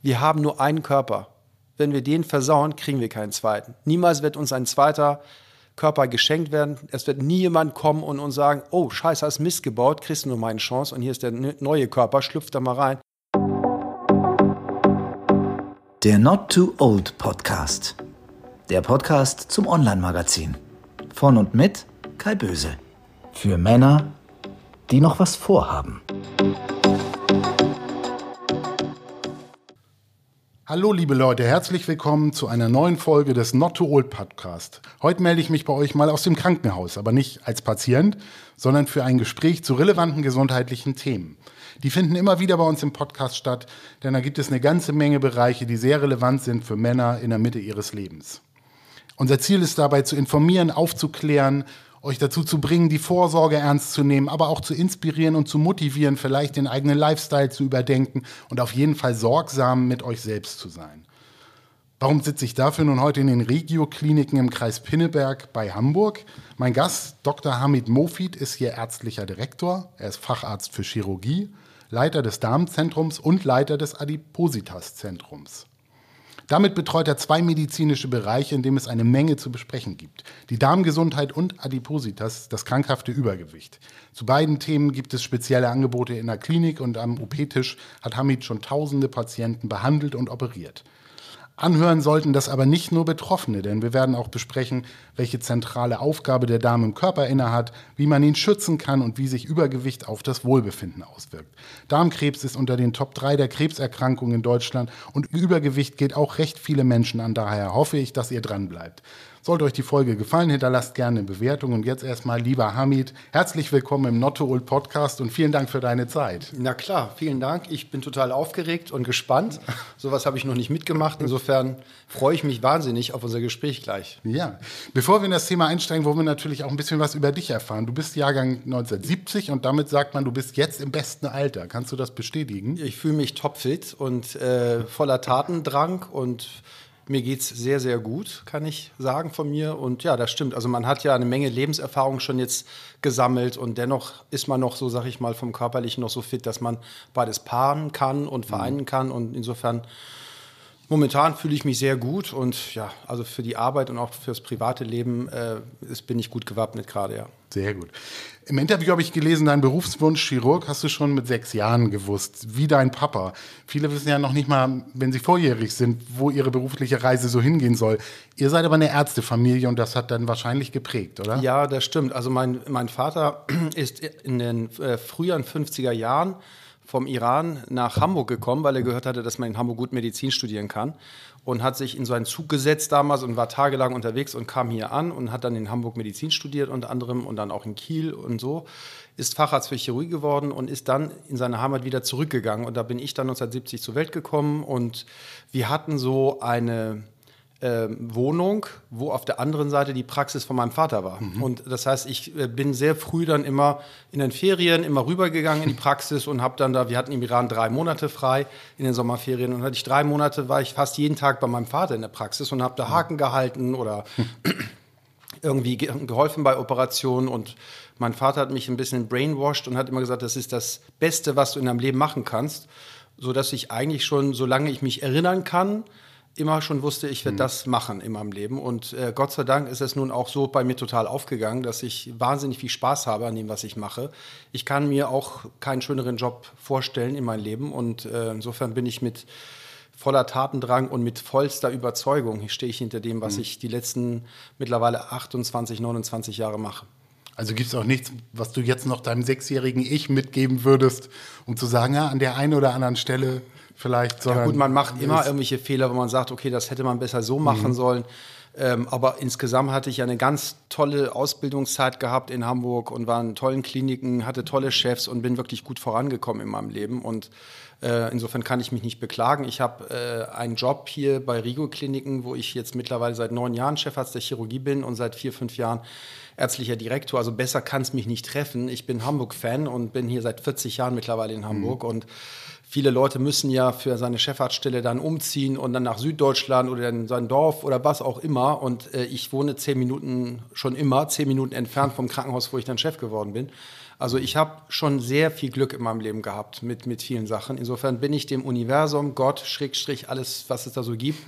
wir haben nur einen Körper. Wenn wir den versauen, kriegen wir keinen zweiten. Niemals wird uns ein zweiter Körper geschenkt werden. Es wird nie jemand kommen und uns sagen, oh, scheiße, hast Mist gebaut, kriegst du nur meine Chance und hier ist der neue Körper, schlüpft da mal rein. Der Not Too Old Podcast. Der Podcast zum Online-Magazin. Von und mit Kai Böse. Für Männer, die noch was vorhaben. Hallo liebe Leute, herzlich willkommen zu einer neuen Folge des Not Too Old Podcast. Heute melde ich mich bei euch mal aus dem Krankenhaus, aber nicht als Patient, sondern für ein Gespräch zu relevanten gesundheitlichen Themen. Die finden immer wieder bei uns im Podcast statt, denn da gibt es eine ganze Menge Bereiche, die sehr relevant sind für Männer in der Mitte ihres Lebens. Unser Ziel ist dabei zu informieren, aufzuklären euch dazu zu bringen, die Vorsorge ernst zu nehmen, aber auch zu inspirieren und zu motivieren, vielleicht den eigenen Lifestyle zu überdenken und auf jeden Fall sorgsam mit euch selbst zu sein. Warum sitze ich dafür nun heute in den Regio-Kliniken im Kreis Pinneberg bei Hamburg? Mein Gast, Dr. Hamid Mofid, ist hier ärztlicher Direktor. Er ist Facharzt für Chirurgie, Leiter des Darmzentrums und Leiter des Adipositas-Zentrums. Damit betreut er zwei medizinische Bereiche, in denen es eine Menge zu besprechen gibt. Die Darmgesundheit und Adipositas, das krankhafte Übergewicht. Zu beiden Themen gibt es spezielle Angebote in der Klinik und am OP-Tisch hat Hamid schon tausende Patienten behandelt und operiert. Anhören sollten das aber nicht nur Betroffene, denn wir werden auch besprechen, welche zentrale Aufgabe der Darm im Körper innehat, wie man ihn schützen kann und wie sich Übergewicht auf das Wohlbefinden auswirkt. Darmkrebs ist unter den Top 3 der Krebserkrankungen in Deutschland und Übergewicht geht auch recht viele Menschen an. Daher hoffe ich, dass ihr dran bleibt. Sollte euch die Folge gefallen, hinterlasst gerne eine Bewertung. Und jetzt erstmal, lieber Hamid, herzlich willkommen im Not Old Podcast und vielen Dank für deine Zeit. Na klar, vielen Dank. Ich bin total aufgeregt und gespannt. Sowas habe ich noch nicht mitgemacht. Insofern freue ich mich wahnsinnig auf unser Gespräch gleich. Ja, bevor wir in das Thema einsteigen, wollen wir natürlich auch ein bisschen was über dich erfahren. Du bist Jahrgang 1970 und damit sagt man, du bist jetzt im besten Alter. Kannst du das bestätigen? Ich fühle mich topfit und äh, voller Tatendrang und mir geht es sehr, sehr gut, kann ich sagen von mir. Und ja, das stimmt. Also man hat ja eine Menge Lebenserfahrung schon jetzt gesammelt und dennoch ist man noch so, sag ich mal, vom Körperlichen noch so fit, dass man beides paaren kann und vereinen kann. Und insofern Momentan fühle ich mich sehr gut und ja, also für die Arbeit und auch fürs private Leben äh, ist, bin ich gut gewappnet gerade, ja. Sehr gut. Im Interview habe ich gelesen, dein Berufswunsch Chirurg hast du schon mit sechs Jahren gewusst, wie dein Papa. Viele wissen ja noch nicht mal, wenn sie volljährig sind, wo ihre berufliche Reise so hingehen soll. Ihr seid aber eine Ärztefamilie und das hat dann wahrscheinlich geprägt, oder? Ja, das stimmt. Also mein, mein Vater ist in den äh, früheren 50er Jahren vom Iran nach Hamburg gekommen, weil er gehört hatte, dass man in Hamburg gut Medizin studieren kann. Und hat sich in so einen Zug gesetzt damals und war tagelang unterwegs und kam hier an und hat dann in Hamburg Medizin studiert unter anderem und dann auch in Kiel und so. Ist Facharzt für Chirurgie geworden und ist dann in seine Heimat wieder zurückgegangen. Und da bin ich dann 1970 zur Welt gekommen und wir hatten so eine äh, Wohnung, wo auf der anderen Seite die Praxis von meinem Vater war. Mhm. Und das heißt, ich äh, bin sehr früh dann immer in den Ferien immer rübergegangen in die Praxis und habe dann da, wir hatten im Iran drei Monate frei in den Sommerferien und hatte ich drei Monate, war ich fast jeden Tag bei meinem Vater in der Praxis und habe da Haken gehalten oder irgendwie geholfen bei Operationen und mein Vater hat mich ein bisschen brainwashed und hat immer gesagt, das ist das Beste, was du in deinem Leben machen kannst, so dass ich eigentlich schon, solange ich mich erinnern kann, immer schon wusste, ich werde mhm. das machen in meinem Leben. Und äh, Gott sei Dank ist es nun auch so bei mir total aufgegangen, dass ich wahnsinnig viel Spaß habe an dem, was ich mache. Ich kann mir auch keinen schöneren Job vorstellen in meinem Leben. Und äh, insofern bin ich mit voller Tatendrang und mit vollster Überzeugung, hier stehe ich hinter dem, was mhm. ich die letzten mittlerweile 28, 29 Jahre mache. Also gibt es auch nichts, was du jetzt noch deinem sechsjährigen Ich mitgeben würdest, um zu sagen, ja, an der einen oder anderen Stelle vielleicht. Ja gut, man macht immer irgendwelche Fehler, wo man sagt, okay, das hätte man besser so machen mhm. sollen. Ähm, aber insgesamt hatte ich eine ganz tolle Ausbildungszeit gehabt in Hamburg und war in tollen Kliniken, hatte tolle Chefs und bin wirklich gut vorangekommen in meinem Leben. Und äh, insofern kann ich mich nicht beklagen. Ich habe äh, einen Job hier bei Rigo Kliniken, wo ich jetzt mittlerweile seit neun Jahren Chefarzt der Chirurgie bin und seit vier, fünf Jahren ärztlicher Direktor. Also besser kann es mich nicht treffen. Ich bin Hamburg-Fan und bin hier seit 40 Jahren mittlerweile in Hamburg mhm. und viele Leute müssen ja für seine Chefarztstelle dann umziehen und dann nach Süddeutschland oder in sein Dorf oder was auch immer. Und äh, ich wohne zehn Minuten schon immer, zehn Minuten entfernt vom Krankenhaus, wo ich dann Chef geworden bin. Also ich habe schon sehr viel Glück in meinem Leben gehabt mit, mit vielen Sachen. Insofern bin ich dem Universum, Gott, Schrägstrich, alles, was es da so gibt,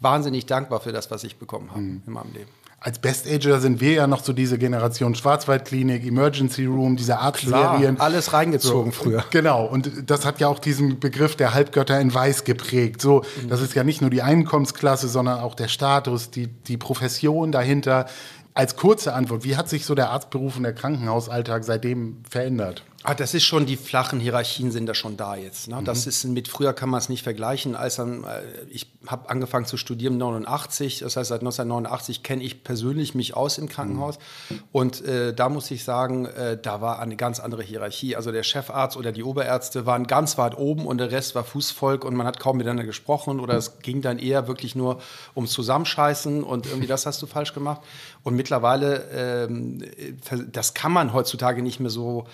wahnsinnig dankbar für das, was ich bekommen habe mhm. in meinem Leben als Best-Ager sind wir ja noch so diese Generation Schwarzwaldklinik, Emergency Room, diese Arztserien. Alles reingezogen so, früher. Genau, und das hat ja auch diesen Begriff der Halbgötter in Weiß geprägt. So, mhm. das ist ja nicht nur die Einkommensklasse, sondern auch der Status, die, die Profession dahinter. Als kurze Antwort, wie hat sich so der Arztberuf und der Krankenhausalltag seitdem verändert? Ah, das ist schon, die flachen Hierarchien sind da schon da jetzt. Ne? Mhm. Das ist mit früher kann man es nicht vergleichen. Als dann, äh, ich habe angefangen zu studieren 89, das heißt seit 1989 kenne ich persönlich mich aus im Krankenhaus. Mhm. Und äh, da muss ich sagen, äh, da war eine ganz andere Hierarchie. Also der Chefarzt oder die Oberärzte waren ganz weit oben und der Rest war Fußvolk und man hat kaum miteinander gesprochen oder es ging dann eher wirklich nur ums Zusammenscheißen und irgendwie das hast du falsch gemacht. Und mittlerweile, ähm, äh, das kann man heutzutage nicht mehr so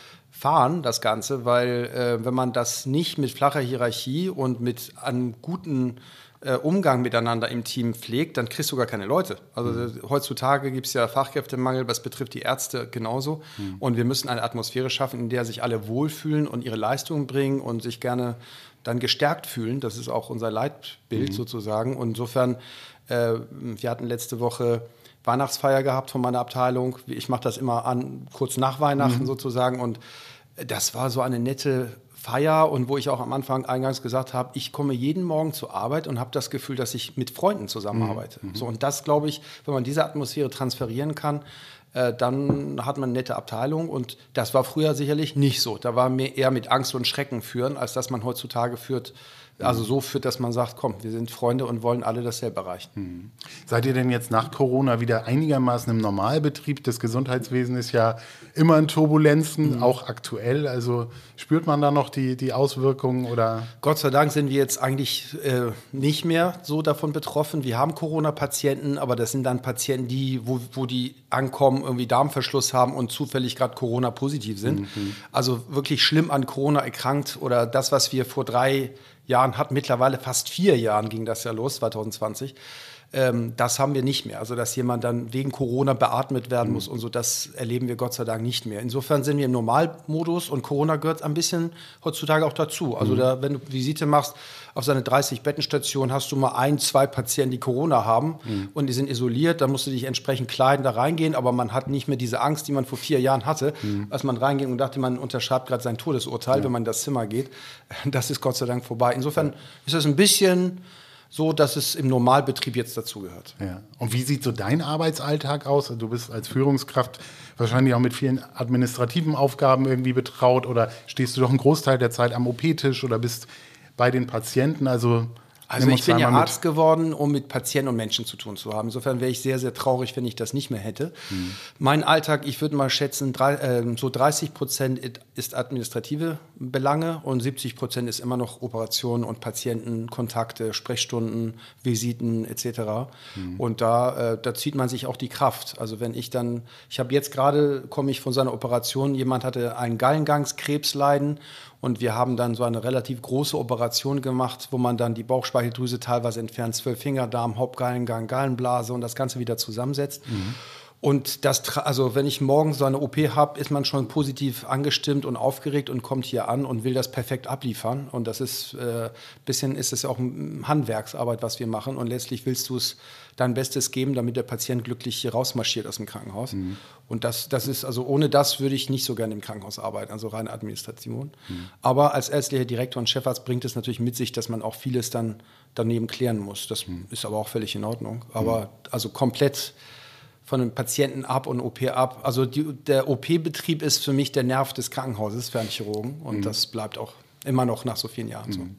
fahren, das Ganze, weil äh, wenn man das nicht mit flacher Hierarchie und mit einem guten äh, Umgang miteinander im Team pflegt, dann kriegst du gar keine Leute. Also mhm. heutzutage gibt es ja Fachkräftemangel, was betrifft die Ärzte genauso. Mhm. Und wir müssen eine Atmosphäre schaffen, in der sich alle wohlfühlen und ihre Leistungen bringen und sich gerne dann gestärkt fühlen. Das ist auch unser Leitbild mhm. sozusagen. Und insofern, äh, wir hatten letzte Woche Weihnachtsfeier gehabt von meiner Abteilung. Ich mache das immer an, kurz nach Weihnachten mhm. sozusagen. Und das war so eine nette Feier und wo ich auch am Anfang eingangs gesagt habe, ich komme jeden Morgen zur Arbeit und habe das Gefühl, dass ich mit Freunden zusammenarbeite. Mhm. So, und das, glaube ich, wenn man diese Atmosphäre transferieren kann, äh, dann hat man eine nette Abteilung. Und das war früher sicherlich nicht so. Da war mehr eher mit Angst und Schrecken führen, als dass man heutzutage führt, also so führt, dass man sagt, komm, wir sind Freunde und wollen alle dasselbe erreichen. Mhm. Seid ihr denn jetzt nach Corona wieder einigermaßen im Normalbetrieb? Das Gesundheitswesen ist ja immer in Turbulenzen, mhm. auch aktuell. Also spürt man da noch die, die Auswirkungen oder? Gott sei Dank sind wir jetzt eigentlich äh, nicht mehr so davon betroffen. Wir haben Corona-Patienten, aber das sind dann Patienten, die, wo, wo die ankommen, irgendwie Darmverschluss haben und zufällig gerade Corona-positiv sind. Mhm. Also wirklich schlimm an Corona erkrankt oder das, was wir vor drei Jahren hat. Mittlerweile fast vier Jahren ging das ja los, 2020. Ähm, das haben wir nicht mehr. Also, dass jemand dann wegen Corona beatmet werden mhm. muss und so, das erleben wir Gott sei Dank nicht mehr. Insofern sind wir im Normalmodus und Corona gehört ein bisschen heutzutage auch dazu. Also, mhm. da, wenn du Visite machst auf seine 30-Bettenstation, hast du mal ein, zwei Patienten, die Corona haben mhm. und die sind isoliert. Da musst du dich entsprechend kleiden, da reingehen, aber man hat nicht mehr diese Angst, die man vor vier Jahren hatte, mhm. als man reingeht und dachte, man unterschreibt gerade sein Todesurteil, ja. wenn man in das Zimmer geht. Das ist Gott sei Dank vorbei. Insofern ist das ein bisschen so, dass es im Normalbetrieb jetzt dazugehört. Ja. Und wie sieht so dein Arbeitsalltag aus? Du bist als Führungskraft wahrscheinlich auch mit vielen administrativen Aufgaben irgendwie betraut oder stehst du doch einen Großteil der Zeit am OP-Tisch oder bist bei den Patienten? Also also ich bin ja Arzt geworden, um mit Patienten und Menschen zu tun zu haben. Insofern wäre ich sehr, sehr traurig, wenn ich das nicht mehr hätte. Mhm. Mein Alltag, ich würde mal schätzen, drei, äh, so 30 Prozent ist administrative Belange und 70 Prozent ist immer noch Operationen und Patientenkontakte, Sprechstunden, Visiten etc. Mhm. Und da, äh, da zieht man sich auch die Kraft. Also wenn ich dann, ich habe jetzt gerade, komme ich von seiner Operation, jemand hatte einen Gallengangskrebsleiden und wir haben dann so eine relativ große Operation gemacht, wo man dann die Bauchspeicheldrüse teilweise entfernt, zwölf Finger, Darm, Hauptgallengang, Gallenblase und das Ganze wieder zusammensetzt. Mhm. Und das, also wenn ich morgen so eine OP habe, ist man schon positiv angestimmt und aufgeregt und kommt hier an und will das perfekt abliefern. Und das ist äh, bisschen ist es auch Handwerksarbeit, was wir machen. Und letztlich willst du es dein Bestes geben, damit der Patient glücklich hier rausmarschiert aus dem Krankenhaus. Mhm. Und das, das ist, also ohne das würde ich nicht so gerne im Krankenhaus arbeiten, also reine Administration. Mhm. Aber als ärztlicher Direktor und Chefarzt bringt es natürlich mit sich, dass man auch vieles dann daneben klären muss. Das mhm. ist aber auch völlig in Ordnung. Aber mhm. also komplett von dem Patienten ab und OP ab. Also die, der OP-Betrieb ist für mich der Nerv des Krankenhauses für einen Chirurgen und mhm. das bleibt auch immer noch nach so vielen Jahren so. Mhm.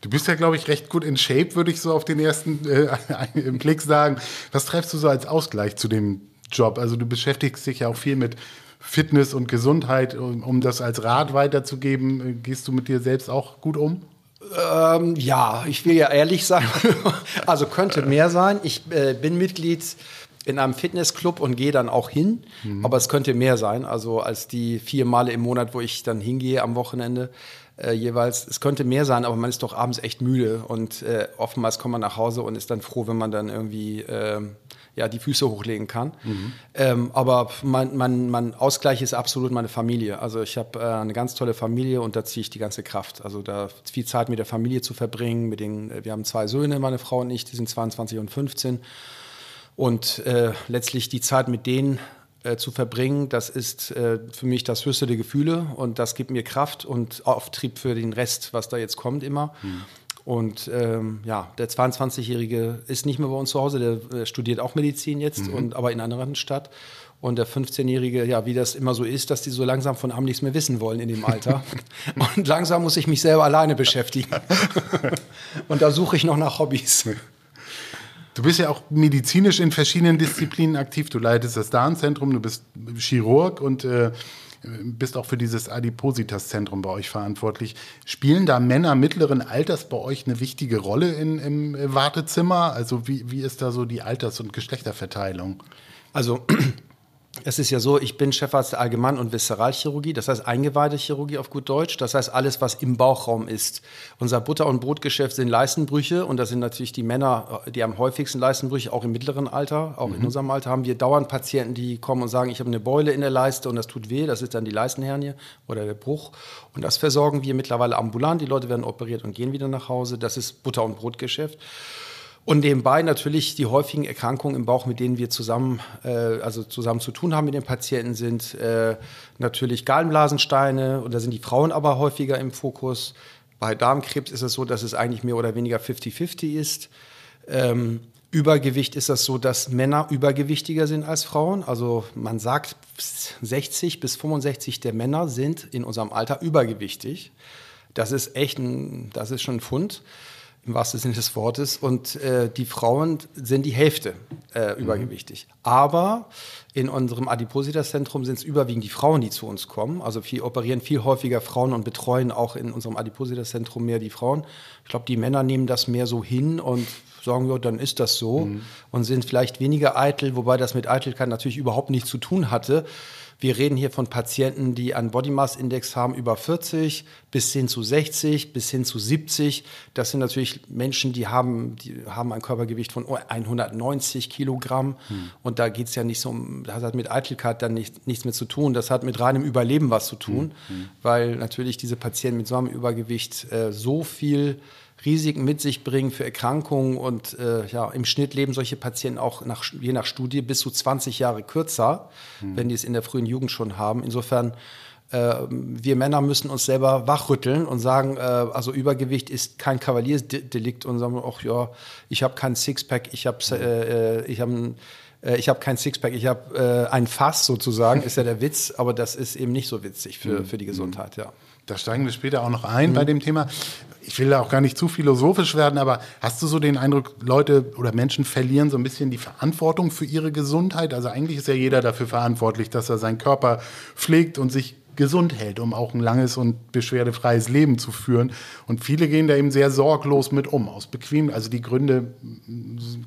Du bist ja, glaube ich, recht gut in Shape, würde ich so auf den ersten äh, Blick sagen. Was treibst du so als Ausgleich zu dem Job? Also du beschäftigst dich ja auch viel mit Fitness und Gesundheit, um, um das als Rat weiterzugeben. Gehst du mit dir selbst auch gut um? Ähm, ja, ich will ja ehrlich sein. also könnte mehr sein. Ich äh, bin Mitglied in einem Fitnessclub und gehe dann auch hin. Mhm. Aber es könnte mehr sein, also als die vier Male im Monat, wo ich dann hingehe am Wochenende. äh, jeweils. Es könnte mehr sein, aber man ist doch abends echt müde und äh, oftmals kommt man nach Hause und ist dann froh, wenn man dann irgendwie äh, ja, die Füße hochlegen kann. Mhm. Ähm, aber mein, mein, mein Ausgleich ist absolut meine Familie. Also ich habe äh, eine ganz tolle Familie und da ziehe ich die ganze Kraft. Also da viel Zeit mit der Familie zu verbringen. Mit den, äh, wir haben zwei Söhne, meine Frau und ich, die sind 22 und 15. Und äh, letztlich die Zeit mit denen äh, zu verbringen, das ist äh, für mich das höchste der Gefühle und das gibt mir Kraft und Auftrieb für den Rest, was da jetzt kommt immer. Mhm. Und ähm, ja, der 22-Jährige ist nicht mehr bei uns zu Hause, der äh, studiert auch Medizin jetzt, mhm. und, aber in einer anderen Stadt. Und der 15-Jährige, ja, wie das immer so ist, dass die so langsam von einem nichts mehr wissen wollen in dem Alter. und langsam muss ich mich selber alleine beschäftigen. und da suche ich noch nach Hobbys. Du bist ja auch medizinisch in verschiedenen Disziplinen aktiv. Du leitest das Darmzentrum, du bist Chirurg und äh, bist auch für dieses Adipositas-Zentrum bei euch verantwortlich. Spielen da Männer mittleren Alters bei euch eine wichtige Rolle in, im Wartezimmer? Also wie, wie ist da so die Alters- und Geschlechterverteilung? Also es ist ja so, ich bin Chefarzt der Allgemein- und Viszeralchirurgie, das heißt Eingeweidechirurgie auf gut Deutsch, das heißt alles, was im Bauchraum ist. Unser Butter- und Brotgeschäft sind Leistenbrüche und das sind natürlich die Männer, die am häufigsten Leistenbrüche, auch im mittleren Alter, auch mhm. in unserem Alter haben wir dauernd Patienten, die kommen und sagen, ich habe eine Beule in der Leiste und das tut weh, das ist dann die Leistenhernie oder der Bruch und das versorgen wir mittlerweile ambulant, die Leute werden operiert und gehen wieder nach Hause, das ist Butter- und Brotgeschäft. Und nebenbei natürlich die häufigen Erkrankungen im Bauch, mit denen wir zusammen, äh, also zusammen zu tun haben mit den Patienten, sind äh, natürlich Gallenblasensteine und da sind die Frauen aber häufiger im Fokus. Bei Darmkrebs ist es so, dass es eigentlich mehr oder weniger 50-50 ist. Ähm, Übergewicht ist das so, dass Männer übergewichtiger sind als Frauen. Also man sagt, 60 bis 65 der Männer sind in unserem Alter übergewichtig. Das ist echt ein, das ist schon ein Fund im wahrsten Sinne des Wortes. Und äh, die Frauen sind die Hälfte äh, mhm. übergewichtig. Aber in unserem Adipositas-Zentrum sind es überwiegend die Frauen, die zu uns kommen. Also wir operieren viel häufiger Frauen und betreuen auch in unserem Adipositas-Zentrum mehr die Frauen. Ich glaube, die Männer nehmen das mehr so hin und sagen, ja, dann ist das so mhm. und sind vielleicht weniger eitel, wobei das mit Eitelkeit natürlich überhaupt nichts zu tun hatte. Wir reden hier von Patienten, die einen Body Mass Index haben über 40 bis hin zu 60 bis hin zu 70. Das sind natürlich Menschen, die haben, die haben ein Körpergewicht von 190 Kilogramm. Hm. Und da geht es ja nicht so um, das hat mit Eitelkeit dann nicht, nichts mehr zu tun. Das hat mit reinem Überleben was zu tun, hm. hm. weil natürlich diese Patienten mit so einem Übergewicht äh, so viel Risiken mit sich bringen für Erkrankungen und äh, ja, im Schnitt leben solche Patienten auch nach, je nach Studie bis zu 20 Jahre kürzer, mhm. wenn die es in der frühen Jugend schon haben. Insofern äh, wir Männer müssen uns selber wachrütteln und sagen, äh, also Übergewicht ist kein Kavaliersdelikt und sagen, ach ja, ich habe kein Sixpack, ich habe äh, äh, ich habe äh, ich habe kein Sixpack, ich habe äh, ein Fass sozusagen, ist ja der Witz, aber das ist eben nicht so witzig für, mhm. für die Gesundheit, ja. Da steigen wir später auch noch ein mhm. bei dem Thema. Ich will da auch gar nicht zu philosophisch werden, aber hast du so den Eindruck, Leute oder Menschen verlieren so ein bisschen die Verantwortung für ihre Gesundheit? Also eigentlich ist ja jeder dafür verantwortlich, dass er seinen Körper pflegt und sich gesund hält, um auch ein langes und beschwerdefreies Leben zu führen. Und viele gehen da eben sehr sorglos mit um, aus bequem. Also die Gründe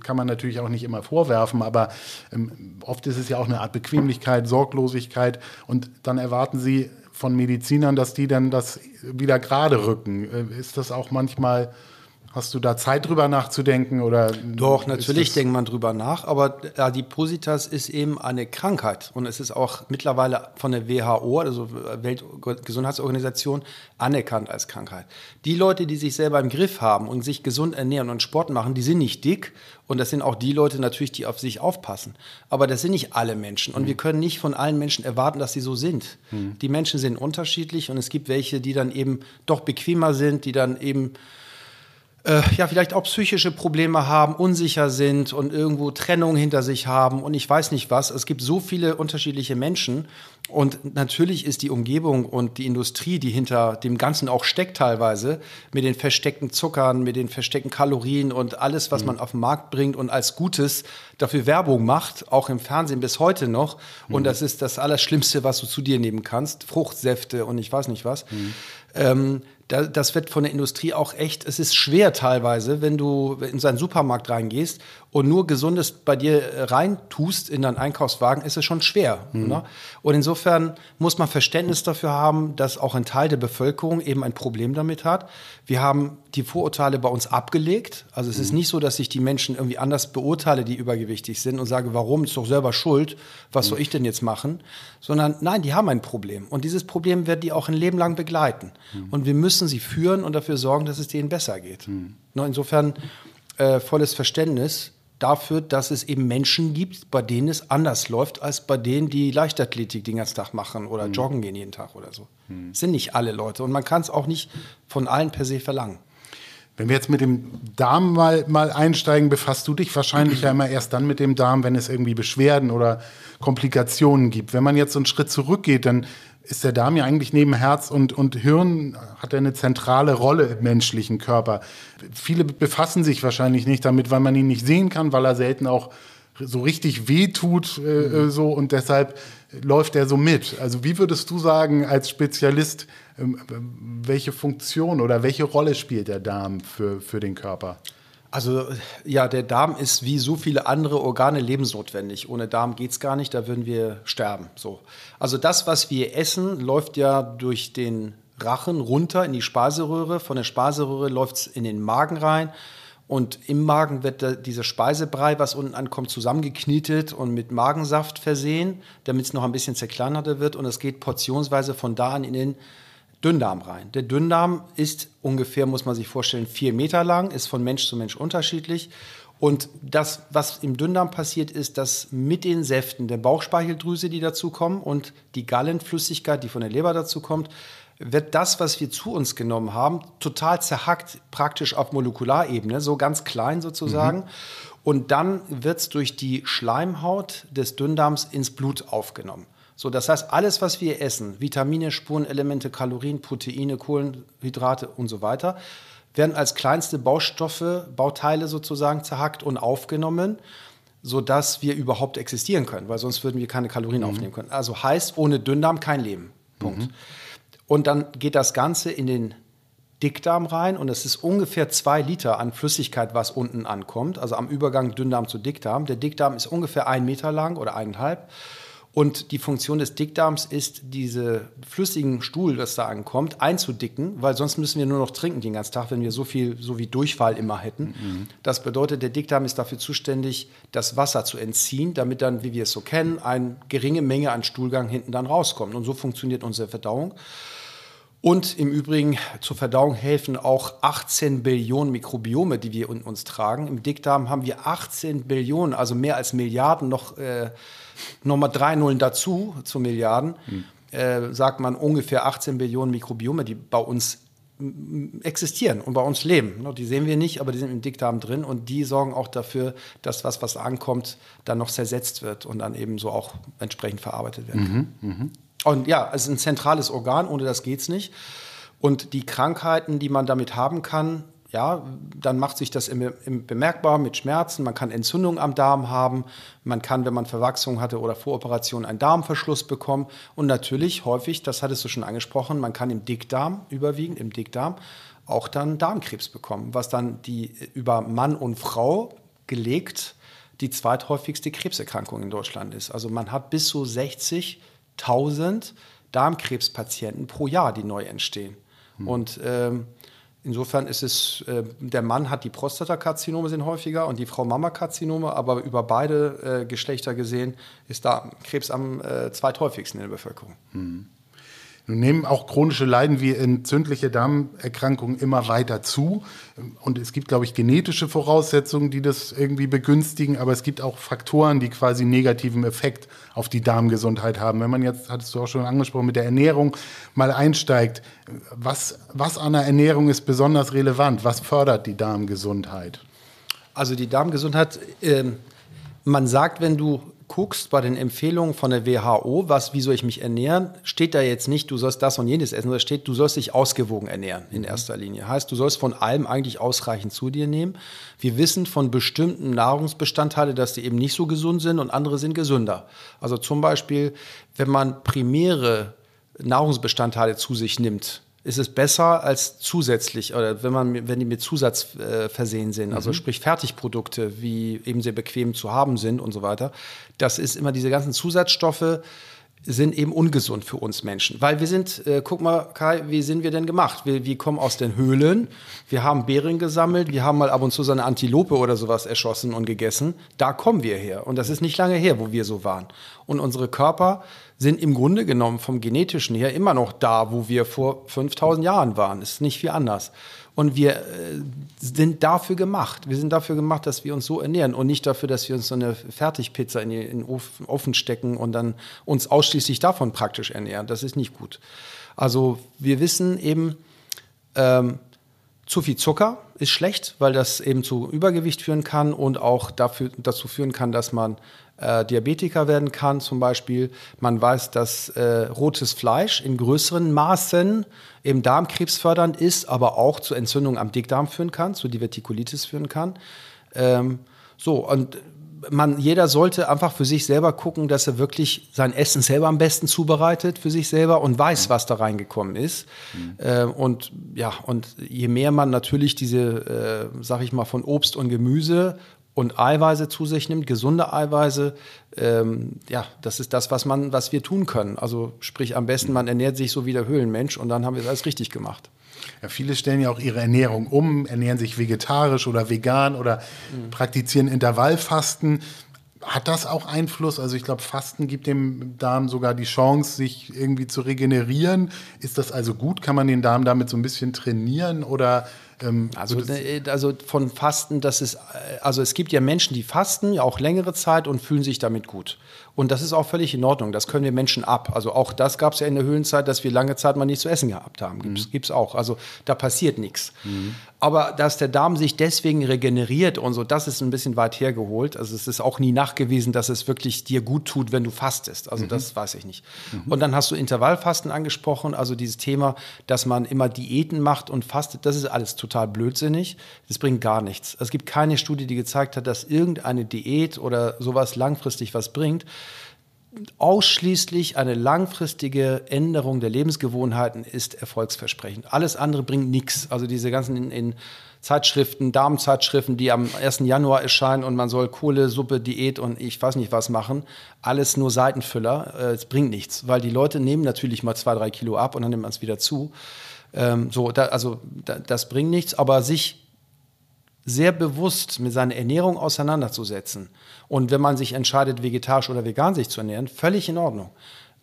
kann man natürlich auch nicht immer vorwerfen, aber ähm, oft ist es ja auch eine Art Bequemlichkeit, Sorglosigkeit. Und dann erwarten sie von Medizinern, dass die dann das wieder gerade rücken. Äh, ist das auch manchmal Hast du da Zeit drüber nachzudenken oder? Doch, natürlich denkt man drüber nach, aber Adipositas ist eben eine Krankheit und es ist auch mittlerweile von der WHO, also Weltgesundheitsorganisation, anerkannt als Krankheit. Die Leute, die sich selber im Griff haben und sich gesund ernähren und Sport machen, die sind nicht dick und das sind auch die Leute natürlich, die auf sich aufpassen. Aber das sind nicht alle Menschen und mhm. wir können nicht von allen Menschen erwarten, dass sie so sind. Mhm. Die Menschen sind unterschiedlich und es gibt welche, die dann eben doch bequemer sind, die dann eben äh, ja, vielleicht auch psychische Probleme haben, unsicher sind und irgendwo Trennung hinter sich haben und ich weiß nicht was. Es gibt so viele unterschiedliche Menschen und natürlich ist die Umgebung und die Industrie, die hinter dem Ganzen auch steckt teilweise, mit den versteckten Zuckern, mit den versteckten Kalorien und alles, was mhm. man auf den Markt bringt und als Gutes dafür Werbung macht, auch im Fernsehen bis heute noch. Mhm. Und das ist das Allerschlimmste, was du zu dir nehmen kannst. Fruchtsäfte und ich weiß nicht was. Mhm. Ähm, das wird von der Industrie auch echt, es ist schwer teilweise, wenn du in seinen Supermarkt reingehst und nur Gesundes bei dir reintust in deinen Einkaufswagen, ist es schon schwer. Mhm. Und insofern muss man Verständnis dafür haben, dass auch ein Teil der Bevölkerung eben ein Problem damit hat. Wir haben die Vorurteile bei uns abgelegt. Also es mhm. ist nicht so, dass ich die Menschen irgendwie anders beurteile, die übergewichtig sind und sage, warum, ist doch selber schuld, was mhm. soll ich denn jetzt machen? Sondern nein, die haben ein Problem. Und dieses Problem wird die auch ein Leben lang begleiten. Mhm. Und wir müssen sie führen und dafür sorgen, dass es denen besser geht. Mhm. Insofern äh, volles Verständnis dafür, dass es eben Menschen gibt, bei denen es anders läuft, als bei denen, die Leichtathletik den ganzen Tag machen oder mhm. joggen gehen jeden Tag oder so. Mhm. sind nicht alle Leute und man kann es auch nicht von allen per se verlangen. Wenn wir jetzt mit dem Darm mal, mal einsteigen, befasst du dich wahrscheinlich ja immer erst dann mit dem Darm, wenn es irgendwie Beschwerden oder Komplikationen gibt. Wenn man jetzt so einen Schritt zurückgeht, dann ist der Darm ja eigentlich neben Herz und, und Hirn, hat er eine zentrale Rolle im menschlichen Körper. Viele befassen sich wahrscheinlich nicht damit, weil man ihn nicht sehen kann, weil er selten auch so richtig wehtut äh, mhm. so und deshalb läuft er so mit. Also wie würdest du sagen als Spezialist, ähm, welche Funktion oder welche Rolle spielt der Darm für, für den Körper? Also ja, der Darm ist wie so viele andere Organe lebensnotwendig. Ohne Darm geht es gar nicht, da würden wir sterben. So. Also das, was wir essen, läuft ja durch den Rachen runter in die Speiseröhre. Von der Speiseröhre läuft es in den Magen rein. Und im Magen wird dieser Speisebrei, was unten ankommt, zusammengeknietet und mit Magensaft versehen, damit es noch ein bisschen zerkleinert wird. Und es geht portionsweise von da an in den Dünndarm rein. Der Dünndarm ist ungefähr, muss man sich vorstellen, vier Meter lang, ist von Mensch zu Mensch unterschiedlich. Und das, was im Dünndarm passiert, ist, dass mit den Säften der Bauchspeicheldrüse, die dazukommen, und die Gallenflüssigkeit, die von der Leber dazukommt, wird das, was wir zu uns genommen haben, total zerhackt, praktisch auf Molekularebene, so ganz klein sozusagen. Mhm. Und dann wird es durch die Schleimhaut des Dünndarms ins Blut aufgenommen. So, das heißt, alles, was wir essen, Vitamine, Spurenelemente, Kalorien, Proteine, Kohlenhydrate und so weiter, werden als kleinste Baustoffe, Bauteile sozusagen zerhackt und aufgenommen, sodass wir überhaupt existieren können, weil sonst würden wir keine Kalorien mhm. aufnehmen können. Also heißt, ohne Dünndarm kein Leben. Punkt. Mhm. Und dann geht das Ganze in den Dickdarm rein und es ist ungefähr zwei Liter an Flüssigkeit, was unten ankommt, also am Übergang Dünndarm zu Dickdarm. Der Dickdarm ist ungefähr ein Meter lang oder eineinhalb und die Funktion des Dickdarms ist, diese flüssigen Stuhl, das da ankommt, einzudicken, weil sonst müssen wir nur noch trinken den ganzen Tag, wenn wir so viel, so wie Durchfall immer hätten. Mhm. Das bedeutet, der Dickdarm ist dafür zuständig, das Wasser zu entziehen, damit dann, wie wir es so kennen, eine geringe Menge an Stuhlgang hinten dann rauskommt. Und so funktioniert unsere Verdauung. Und im Übrigen zur Verdauung helfen auch 18 Billionen Mikrobiome, die wir in uns tragen. Im Dickdarm haben wir 18 Billionen, also mehr als Milliarden noch. Äh, nochmal drei Nullen dazu zu Milliarden, mhm. äh, sagt man ungefähr 18 Billionen Mikrobiome, die bei uns existieren und bei uns leben. Die sehen wir nicht, aber die sind im Dickdarm drin und die sorgen auch dafür, dass was, was ankommt, dann noch zersetzt wird und dann eben so auch entsprechend verarbeitet werden kann. Mhm, mh. Und ja, es ist ein zentrales Organ, ohne das geht es nicht. Und die Krankheiten, die man damit haben kann, ja, dann macht sich das im, im bemerkbar mit Schmerzen. Man kann Entzündung am Darm haben. Man kann, wenn man Verwachsung hatte oder Voroperationen, einen Darmverschluss bekommen. Und natürlich häufig, das hattest du schon angesprochen, man kann im Dickdarm überwiegend, im Dickdarm, auch dann Darmkrebs bekommen, was dann die über Mann und Frau gelegt die zweithäufigste Krebserkrankung in Deutschland ist. Also man hat bis zu 60.000 Darmkrebspatienten pro Jahr, die neu entstehen. Hm. Und ähm, Insofern ist es, äh, der Mann hat die Prostatakarzinome sind häufiger und die Frau Mammakarzinome, aber über beide äh, Geschlechter gesehen ist da Krebs am äh, zweithäufigsten in der Bevölkerung. Mhm. Nun nehmen auch chronische Leiden wie entzündliche Darmerkrankungen immer weiter zu. Und es gibt, glaube ich, genetische Voraussetzungen, die das irgendwie begünstigen. Aber es gibt auch Faktoren, die quasi negativen Effekt auf die Darmgesundheit haben. Wenn man jetzt, hattest du auch schon angesprochen, mit der Ernährung mal einsteigt, was, was an der Ernährung ist besonders relevant? Was fördert die Darmgesundheit? Also die Darmgesundheit, äh, man sagt, wenn du guckst bei den Empfehlungen von der WHO, was, wie soll ich mich ernähren, steht da jetzt nicht, du sollst das und jenes essen, sondern steht, du sollst dich ausgewogen ernähren in erster Linie. Heißt, du sollst von allem eigentlich ausreichend zu dir nehmen. Wir wissen von bestimmten Nahrungsbestandteilen, dass die eben nicht so gesund sind und andere sind gesünder. Also zum Beispiel, wenn man primäre Nahrungsbestandteile zu sich nimmt, ist es besser als zusätzlich oder wenn man wenn die mit Zusatz äh, versehen sind, also mhm. sprich Fertigprodukte, wie eben sehr bequem zu haben sind und so weiter. Das ist immer diese ganzen Zusatzstoffe sind eben ungesund für uns Menschen. Weil wir sind, äh, guck mal, Kai, wie sind wir denn gemacht? Wir, wir kommen aus den Höhlen, wir haben Beeren gesammelt, wir haben mal ab und zu so eine Antilope oder sowas erschossen und gegessen. Da kommen wir her. Und das ist nicht lange her, wo wir so waren. Und unsere Körper sind im Grunde genommen vom Genetischen her immer noch da, wo wir vor 5000 Jahren waren. Ist nicht viel anders. Und wir äh, sind dafür gemacht. Wir sind dafür gemacht, dass wir uns so ernähren und nicht dafür, dass wir uns so eine Fertigpizza in, den Ofen stecken und dann uns ausschließlich davon praktisch ernähren. Das ist nicht gut. Also wir wissen eben, ähm, zu viel Zucker ist schlecht, weil das eben zu Übergewicht führen kann und auch dafür, dazu führen kann, dass man äh, Diabetiker werden kann zum Beispiel. Man weiß, dass äh, rotes Fleisch in größeren Maßen eben Darmkrebs fördernd ist, aber auch zu Entzündungen am Dickdarm führen kann, zu Divertikulitis führen kann. Ähm, so, und man, jeder sollte einfach für sich selber gucken, dass er wirklich sein Essen selber am besten zubereitet für sich selber und weiß, was da reingekommen ist. Mhm. Äh, und ja, und je mehr man natürlich diese, äh, sag ich mal, von Obst und Gemüse und Eiweiße zu sich nimmt, gesunde Eiweiße, ähm, ja, das ist das, was man, was wir tun können. Also sprich am besten, man ernährt sich so wie der Höhlenmensch und dann haben wir es alles richtig gemacht. Ja, viele stellen ja auch ihre Ernährung um, ernähren sich vegetarisch oder vegan oder mhm. praktizieren Intervallfasten. Hat das auch Einfluss? Also ich glaube, Fasten gibt dem Darm sogar die Chance, sich irgendwie zu regenerieren. Ist das also gut? Kann man den Darm damit so ein bisschen trainieren oder ähm, also, äh, also von Fasten, das ist, äh, also es gibt ja Menschen, die fasten, ja auch längere Zeit und fühlen sich damit gut. Und das ist auch völlig in Ordnung. Das können wir Menschen ab. Also auch das gab es ja in der Höhlenzeit, dass wir lange Zeit mal nichts zu essen gehabt haben. Gibt es mhm. auch. Also da passiert nichts. Mhm. Aber dass der Darm sich deswegen regeneriert und so, das ist ein bisschen weit hergeholt. Also es ist auch nie nachgewiesen, dass es wirklich dir gut tut, wenn du fastest. Also mhm. das weiß ich nicht. Mhm. Und dann hast du Intervallfasten angesprochen, also dieses Thema, dass man immer Diäten macht und fastet. Das ist alles total blödsinnig. Das bringt gar nichts. Es gibt keine Studie, die gezeigt hat, dass irgendeine Diät oder sowas langfristig was bringt ausschließlich eine langfristige Änderung der Lebensgewohnheiten ist erfolgsversprechend. Alles andere bringt nichts. Also diese ganzen in, in Zeitschriften, Darmzeitschriften, die am 1. Januar erscheinen und man soll Kohle, Suppe, Diät und ich weiß nicht was machen, alles nur Seitenfüller. Äh, es bringt nichts, weil die Leute nehmen natürlich mal zwei, drei Kilo ab und dann nimmt man es wieder zu. Ähm, so, da, also da, das bringt nichts, aber sich sehr bewusst mit seiner Ernährung auseinanderzusetzen. Und wenn man sich entscheidet, vegetarisch oder vegan sich zu ernähren, völlig in Ordnung.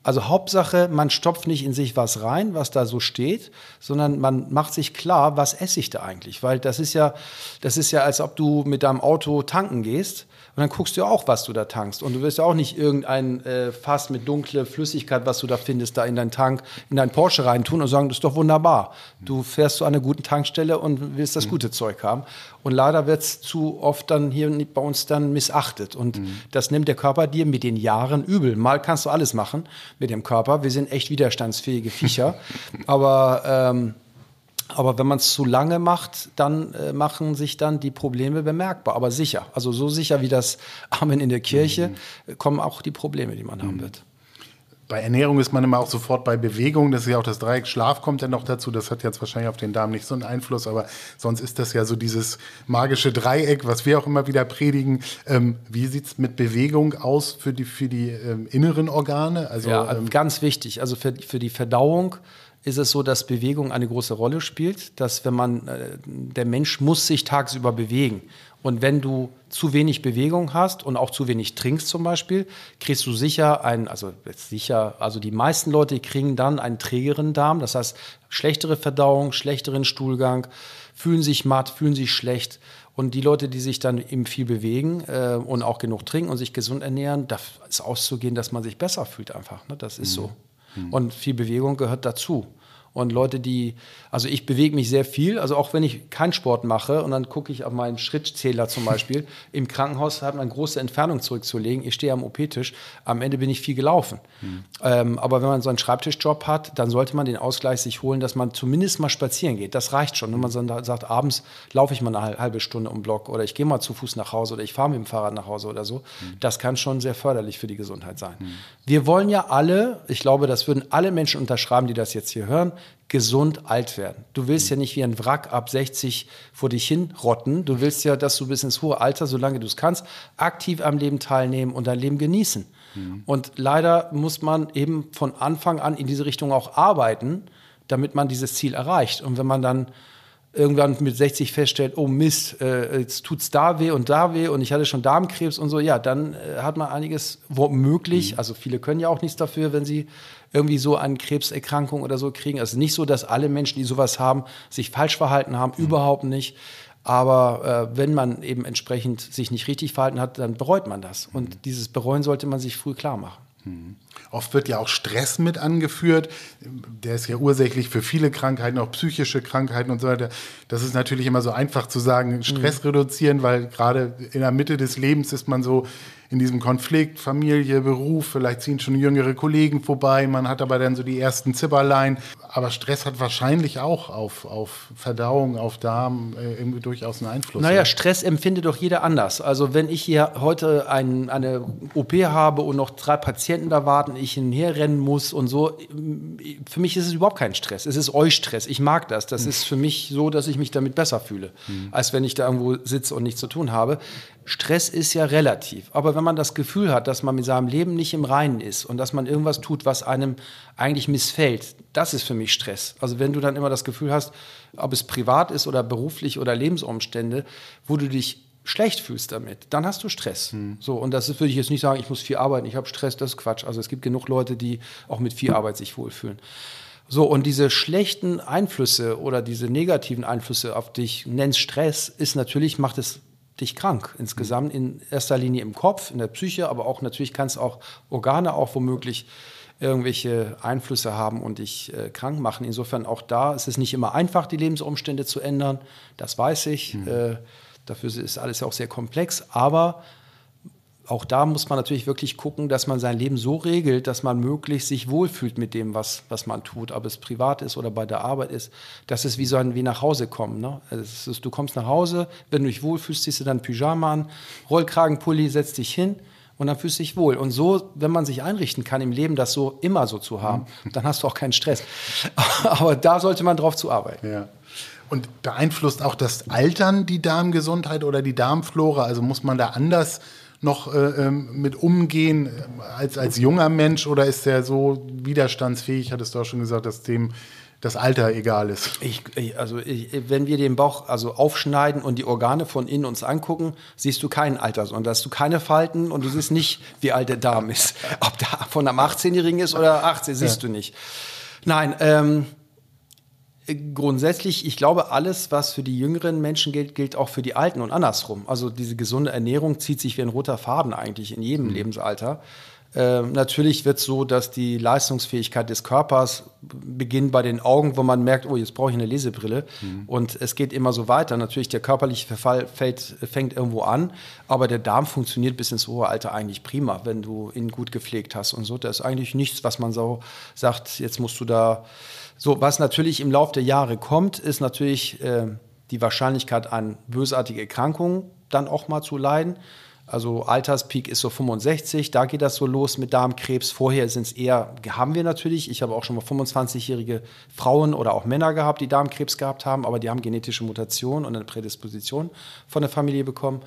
Also Hauptsache, man stopft nicht in sich was rein, was da so steht, sondern man macht sich klar, was esse ich da eigentlich? Weil das ist ja, das ist ja, als ob du mit deinem Auto tanken gehst und dann guckst du auch, was du da tankst. Und du wirst ja auch nicht irgendein äh, Fass mit dunkler Flüssigkeit, was du da findest, da in deinen Tank, in deinen Porsche reintun und sagen, das ist doch wunderbar. Du fährst zu einer guten Tankstelle und willst das mhm. gute Zeug haben. Und leider wird es zu oft dann hier bei uns dann missachtet. Und mhm. das nimmt der Körper dir mit den Jahren übel. Mal kannst du alles machen mit dem Körper. Wir sind echt widerstandsfähige Viecher. Aber ähm, aber wenn man es zu lange macht, dann äh, machen sich dann die Probleme bemerkbar, aber sicher. Also so sicher wie das Amen in der Kirche mhm. kommen auch die Probleme, die man mhm. haben wird. Bei Ernährung ist man immer auch sofort bei Bewegung. Das ist ja auch das Dreieck Schlaf kommt ja noch dazu. Das hat jetzt wahrscheinlich auf den Darm nicht so einen Einfluss, aber sonst ist das ja so dieses magische Dreieck, was wir auch immer wieder predigen. Ähm, wie sieht es mit Bewegung aus für die, für die ähm, inneren Organe? Also, ja, ähm, ganz wichtig. Also für, für die Verdauung ist es so, dass Bewegung eine große Rolle spielt, dass wenn man, äh, der Mensch muss sich tagsüber bewegen. Und wenn du zu wenig Bewegung hast und auch zu wenig trinkst zum Beispiel, kriegst du sicher einen, also sicher, also die meisten Leute kriegen dann einen trägeren Darm, das heißt schlechtere Verdauung, schlechteren Stuhlgang, fühlen sich matt, fühlen sich schlecht. Und die Leute, die sich dann eben viel bewegen äh, und auch genug trinken und sich gesund ernähren, da ist auszugehen, dass man sich besser fühlt einfach. Ne? Das ist mhm. so. Und viel Bewegung gehört dazu. Und Leute, die, also ich bewege mich sehr viel, also auch wenn ich keinen Sport mache und dann gucke ich auf meinen Schrittzähler zum Beispiel. Im Krankenhaus hat man eine große Entfernung zurückzulegen. Ich stehe am OP-Tisch, am Ende bin ich viel gelaufen. Mhm. Ähm, aber wenn man so einen Schreibtischjob hat, dann sollte man den Ausgleich sich holen, dass man zumindest mal spazieren geht. Das reicht schon. Wenn man so sagt, abends laufe ich mal eine halbe Stunde um Block oder ich gehe mal zu Fuß nach Hause oder ich fahre mit dem Fahrrad nach Hause oder so, mhm. das kann schon sehr förderlich für die Gesundheit sein. Mhm. Wir wollen ja alle, ich glaube, das würden alle Menschen unterschreiben, die das jetzt hier hören, gesund alt werden. Du willst ja nicht wie ein Wrack ab 60 vor dich hin rotten. Du willst ja, dass du bis ins hohe Alter, solange du es kannst, aktiv am Leben teilnehmen und dein Leben genießen. Mhm. Und leider muss man eben von Anfang an in diese Richtung auch arbeiten, damit man dieses Ziel erreicht. Und wenn man dann irgendwann mit 60 feststellt, oh Mist, äh, jetzt tut's da weh und da weh und ich hatte schon Darmkrebs und so, ja, dann äh, hat man einiges womöglich, mhm. also viele können ja auch nichts dafür, wenn sie irgendwie so eine Krebserkrankung oder so kriegen. Also nicht so, dass alle Menschen, die sowas haben, sich falsch verhalten haben, mhm. überhaupt nicht. Aber äh, wenn man eben entsprechend sich nicht richtig verhalten hat, dann bereut man das. Und mhm. dieses Bereuen sollte man sich früh klar machen. Mhm. Oft wird ja auch Stress mit angeführt. Der ist ja ursächlich für viele Krankheiten, auch psychische Krankheiten und so weiter. Das ist natürlich immer so einfach zu sagen, Stress mhm. reduzieren, weil gerade in der Mitte des Lebens ist man so in diesem Konflikt, Familie, Beruf, vielleicht ziehen schon jüngere Kollegen vorbei, man hat aber dann so die ersten Zipperlein. Aber Stress hat wahrscheinlich auch auf, auf Verdauung, auf Darm äh, irgendwie durchaus einen Einfluss. Naja, Stress empfindet doch jeder anders. Also wenn ich hier heute ein, eine OP habe und noch drei Patienten da warten, ich hinherrennen muss und so, für mich ist es überhaupt kein Stress. Es ist euch Stress. Ich mag das. Das hm. ist für mich so, dass ich mich damit besser fühle, hm. als wenn ich da irgendwo sitze und nichts zu tun habe. Stress ist ja relativ. Aber wenn man das Gefühl hat, dass man mit seinem Leben nicht im Reinen ist und dass man irgendwas tut, was einem eigentlich missfällt, das ist für mich Stress. Also wenn du dann immer das Gefühl hast, ob es privat ist oder beruflich oder Lebensumstände, wo du dich schlecht fühlst damit, dann hast du Stress. Hm. So, und das würde ich jetzt nicht sagen, ich muss viel arbeiten, ich habe Stress, das ist Quatsch. Also es gibt genug Leute, die auch mit viel Arbeit sich wohlfühlen. So, und diese schlechten Einflüsse oder diese negativen Einflüsse auf dich, nennst Stress, ist natürlich, macht es dich krank insgesamt, in erster Linie im Kopf, in der Psyche, aber auch natürlich kann es auch Organe auch womöglich irgendwelche Einflüsse haben und dich äh, krank machen. Insofern auch da ist es nicht immer einfach, die Lebensumstände zu ändern. Das weiß ich. Mhm. Äh, dafür ist alles ja auch sehr komplex. Aber auch da muss man natürlich wirklich gucken, dass man sein Leben so regelt, dass man möglichst sich wohlfühlt mit dem, was, was man tut, ob es privat ist oder bei der Arbeit ist. Das ist wie so ein wie nach Hause kommen. Ne? Ist, du kommst nach Hause, wenn du dich wohlfühlst, ziehst du dann Pyjama an, Rollkragenpulli, setzt dich hin und dann fühlst du dich wohl. Und so, wenn man sich einrichten kann im Leben, das so immer so zu haben, mhm. dann hast du auch keinen Stress. Aber da sollte man drauf zu arbeiten. Ja. Und beeinflusst auch das Altern die Darmgesundheit oder die Darmflora? Also muss man da anders noch äh, ähm, mit umgehen äh, als, als junger Mensch oder ist der so widerstandsfähig, hattest du auch schon gesagt, dass dem das Alter egal ist? Ich, also ich, wenn wir den Bauch also aufschneiden und die Organe von innen uns angucken, siehst du kein Alter, sondern da hast du keine Falten und du siehst nicht, wie alt der Darm ist. Ob der von einem 18-Jährigen ist oder 18, siehst ja. du nicht. Nein, ähm, grundsätzlich, ich glaube, alles, was für die jüngeren Menschen gilt, gilt auch für die Alten und andersrum. Also diese gesunde Ernährung zieht sich wie ein roter Faden eigentlich in jedem mhm. Lebensalter. Ähm, natürlich wird es so, dass die Leistungsfähigkeit des Körpers beginnt bei den Augen, wo man merkt, oh, jetzt brauche ich eine Lesebrille. Mhm. Und es geht immer so weiter. Natürlich, der körperliche Verfall fällt, fängt irgendwo an, aber der Darm funktioniert bis ins hohe Alter eigentlich prima, wenn du ihn gut gepflegt hast und so. Da ist eigentlich nichts, was man so sagt, jetzt musst du da so, was natürlich im Laufe der Jahre kommt, ist natürlich äh, die Wahrscheinlichkeit an bösartige Erkrankungen dann auch mal zu leiden. Also Alterspeak ist so 65, da geht das so los mit Darmkrebs. Vorher sind es eher, haben wir natürlich, ich habe auch schon mal 25-jährige Frauen oder auch Männer gehabt, die Darmkrebs gehabt haben, aber die haben genetische Mutationen und eine Prädisposition von der Familie bekommen.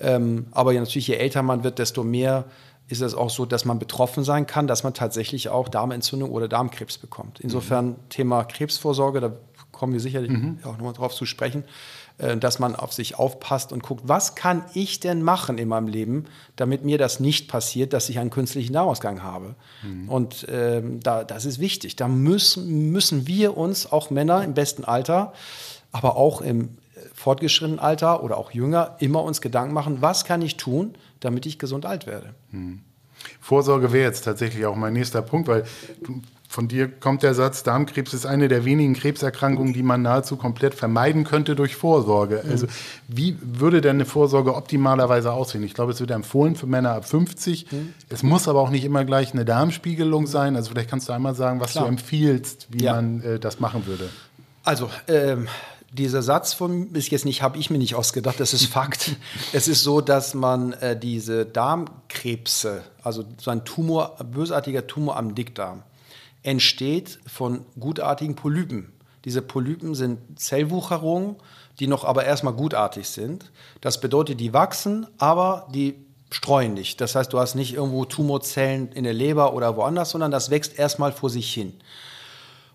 Ähm, aber ja, natürlich, je älter man wird, desto mehr ist es auch so, dass man betroffen sein kann, dass man tatsächlich auch Darmentzündung oder Darmkrebs bekommt. Insofern mhm. Thema Krebsvorsorge, da kommen wir sicherlich mhm. auch nochmal drauf zu sprechen, äh, dass man auf sich aufpasst und guckt, was kann ich denn machen in meinem Leben, damit mir das nicht passiert, dass ich einen künstlichen Darausgang habe. Mhm. Und ähm, da, das ist wichtig. Da müssen, müssen wir uns, auch Männer im besten Alter, aber auch im fortgeschrittenen Alter oder auch jünger, immer uns Gedanken machen, was kann ich tun, damit ich gesund alt werde. Hm. Vorsorge wäre jetzt tatsächlich auch mein nächster Punkt, weil von dir kommt der Satz, Darmkrebs ist eine der wenigen Krebserkrankungen, die man nahezu komplett vermeiden könnte durch Vorsorge. Mhm. Also wie würde denn eine Vorsorge optimalerweise aussehen? Ich glaube, es wird empfohlen für Männer ab 50. Mhm. Es muss aber auch nicht immer gleich eine Darmspiegelung sein. Also vielleicht kannst du einmal sagen, was Klar. du empfiehlst, wie ja. man äh, das machen würde. Also ähm, dieser Satz von bis jetzt nicht habe ich mir nicht ausgedacht, das ist Fakt. es ist so, dass man äh, diese Darmkrebse, also so ein Tumor, bösartiger Tumor am Dickdarm, entsteht von gutartigen Polypen. Diese Polypen sind Zellwucherungen, die noch aber erstmal gutartig sind. Das bedeutet, die wachsen, aber die streuen nicht. Das heißt, du hast nicht irgendwo Tumorzellen in der Leber oder woanders, sondern das wächst erstmal vor sich hin.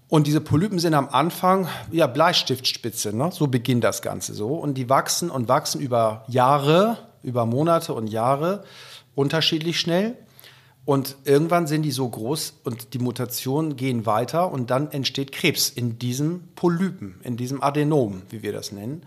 Und diese Polypen sind am Anfang ja Bleistiftspitze, ne? so beginnt das Ganze so. Und die wachsen und wachsen über Jahre, über Monate und Jahre unterschiedlich schnell. Und irgendwann sind die so groß und die Mutationen gehen weiter und dann entsteht Krebs in diesem Polypen, in diesem Adenom, wie wir das nennen.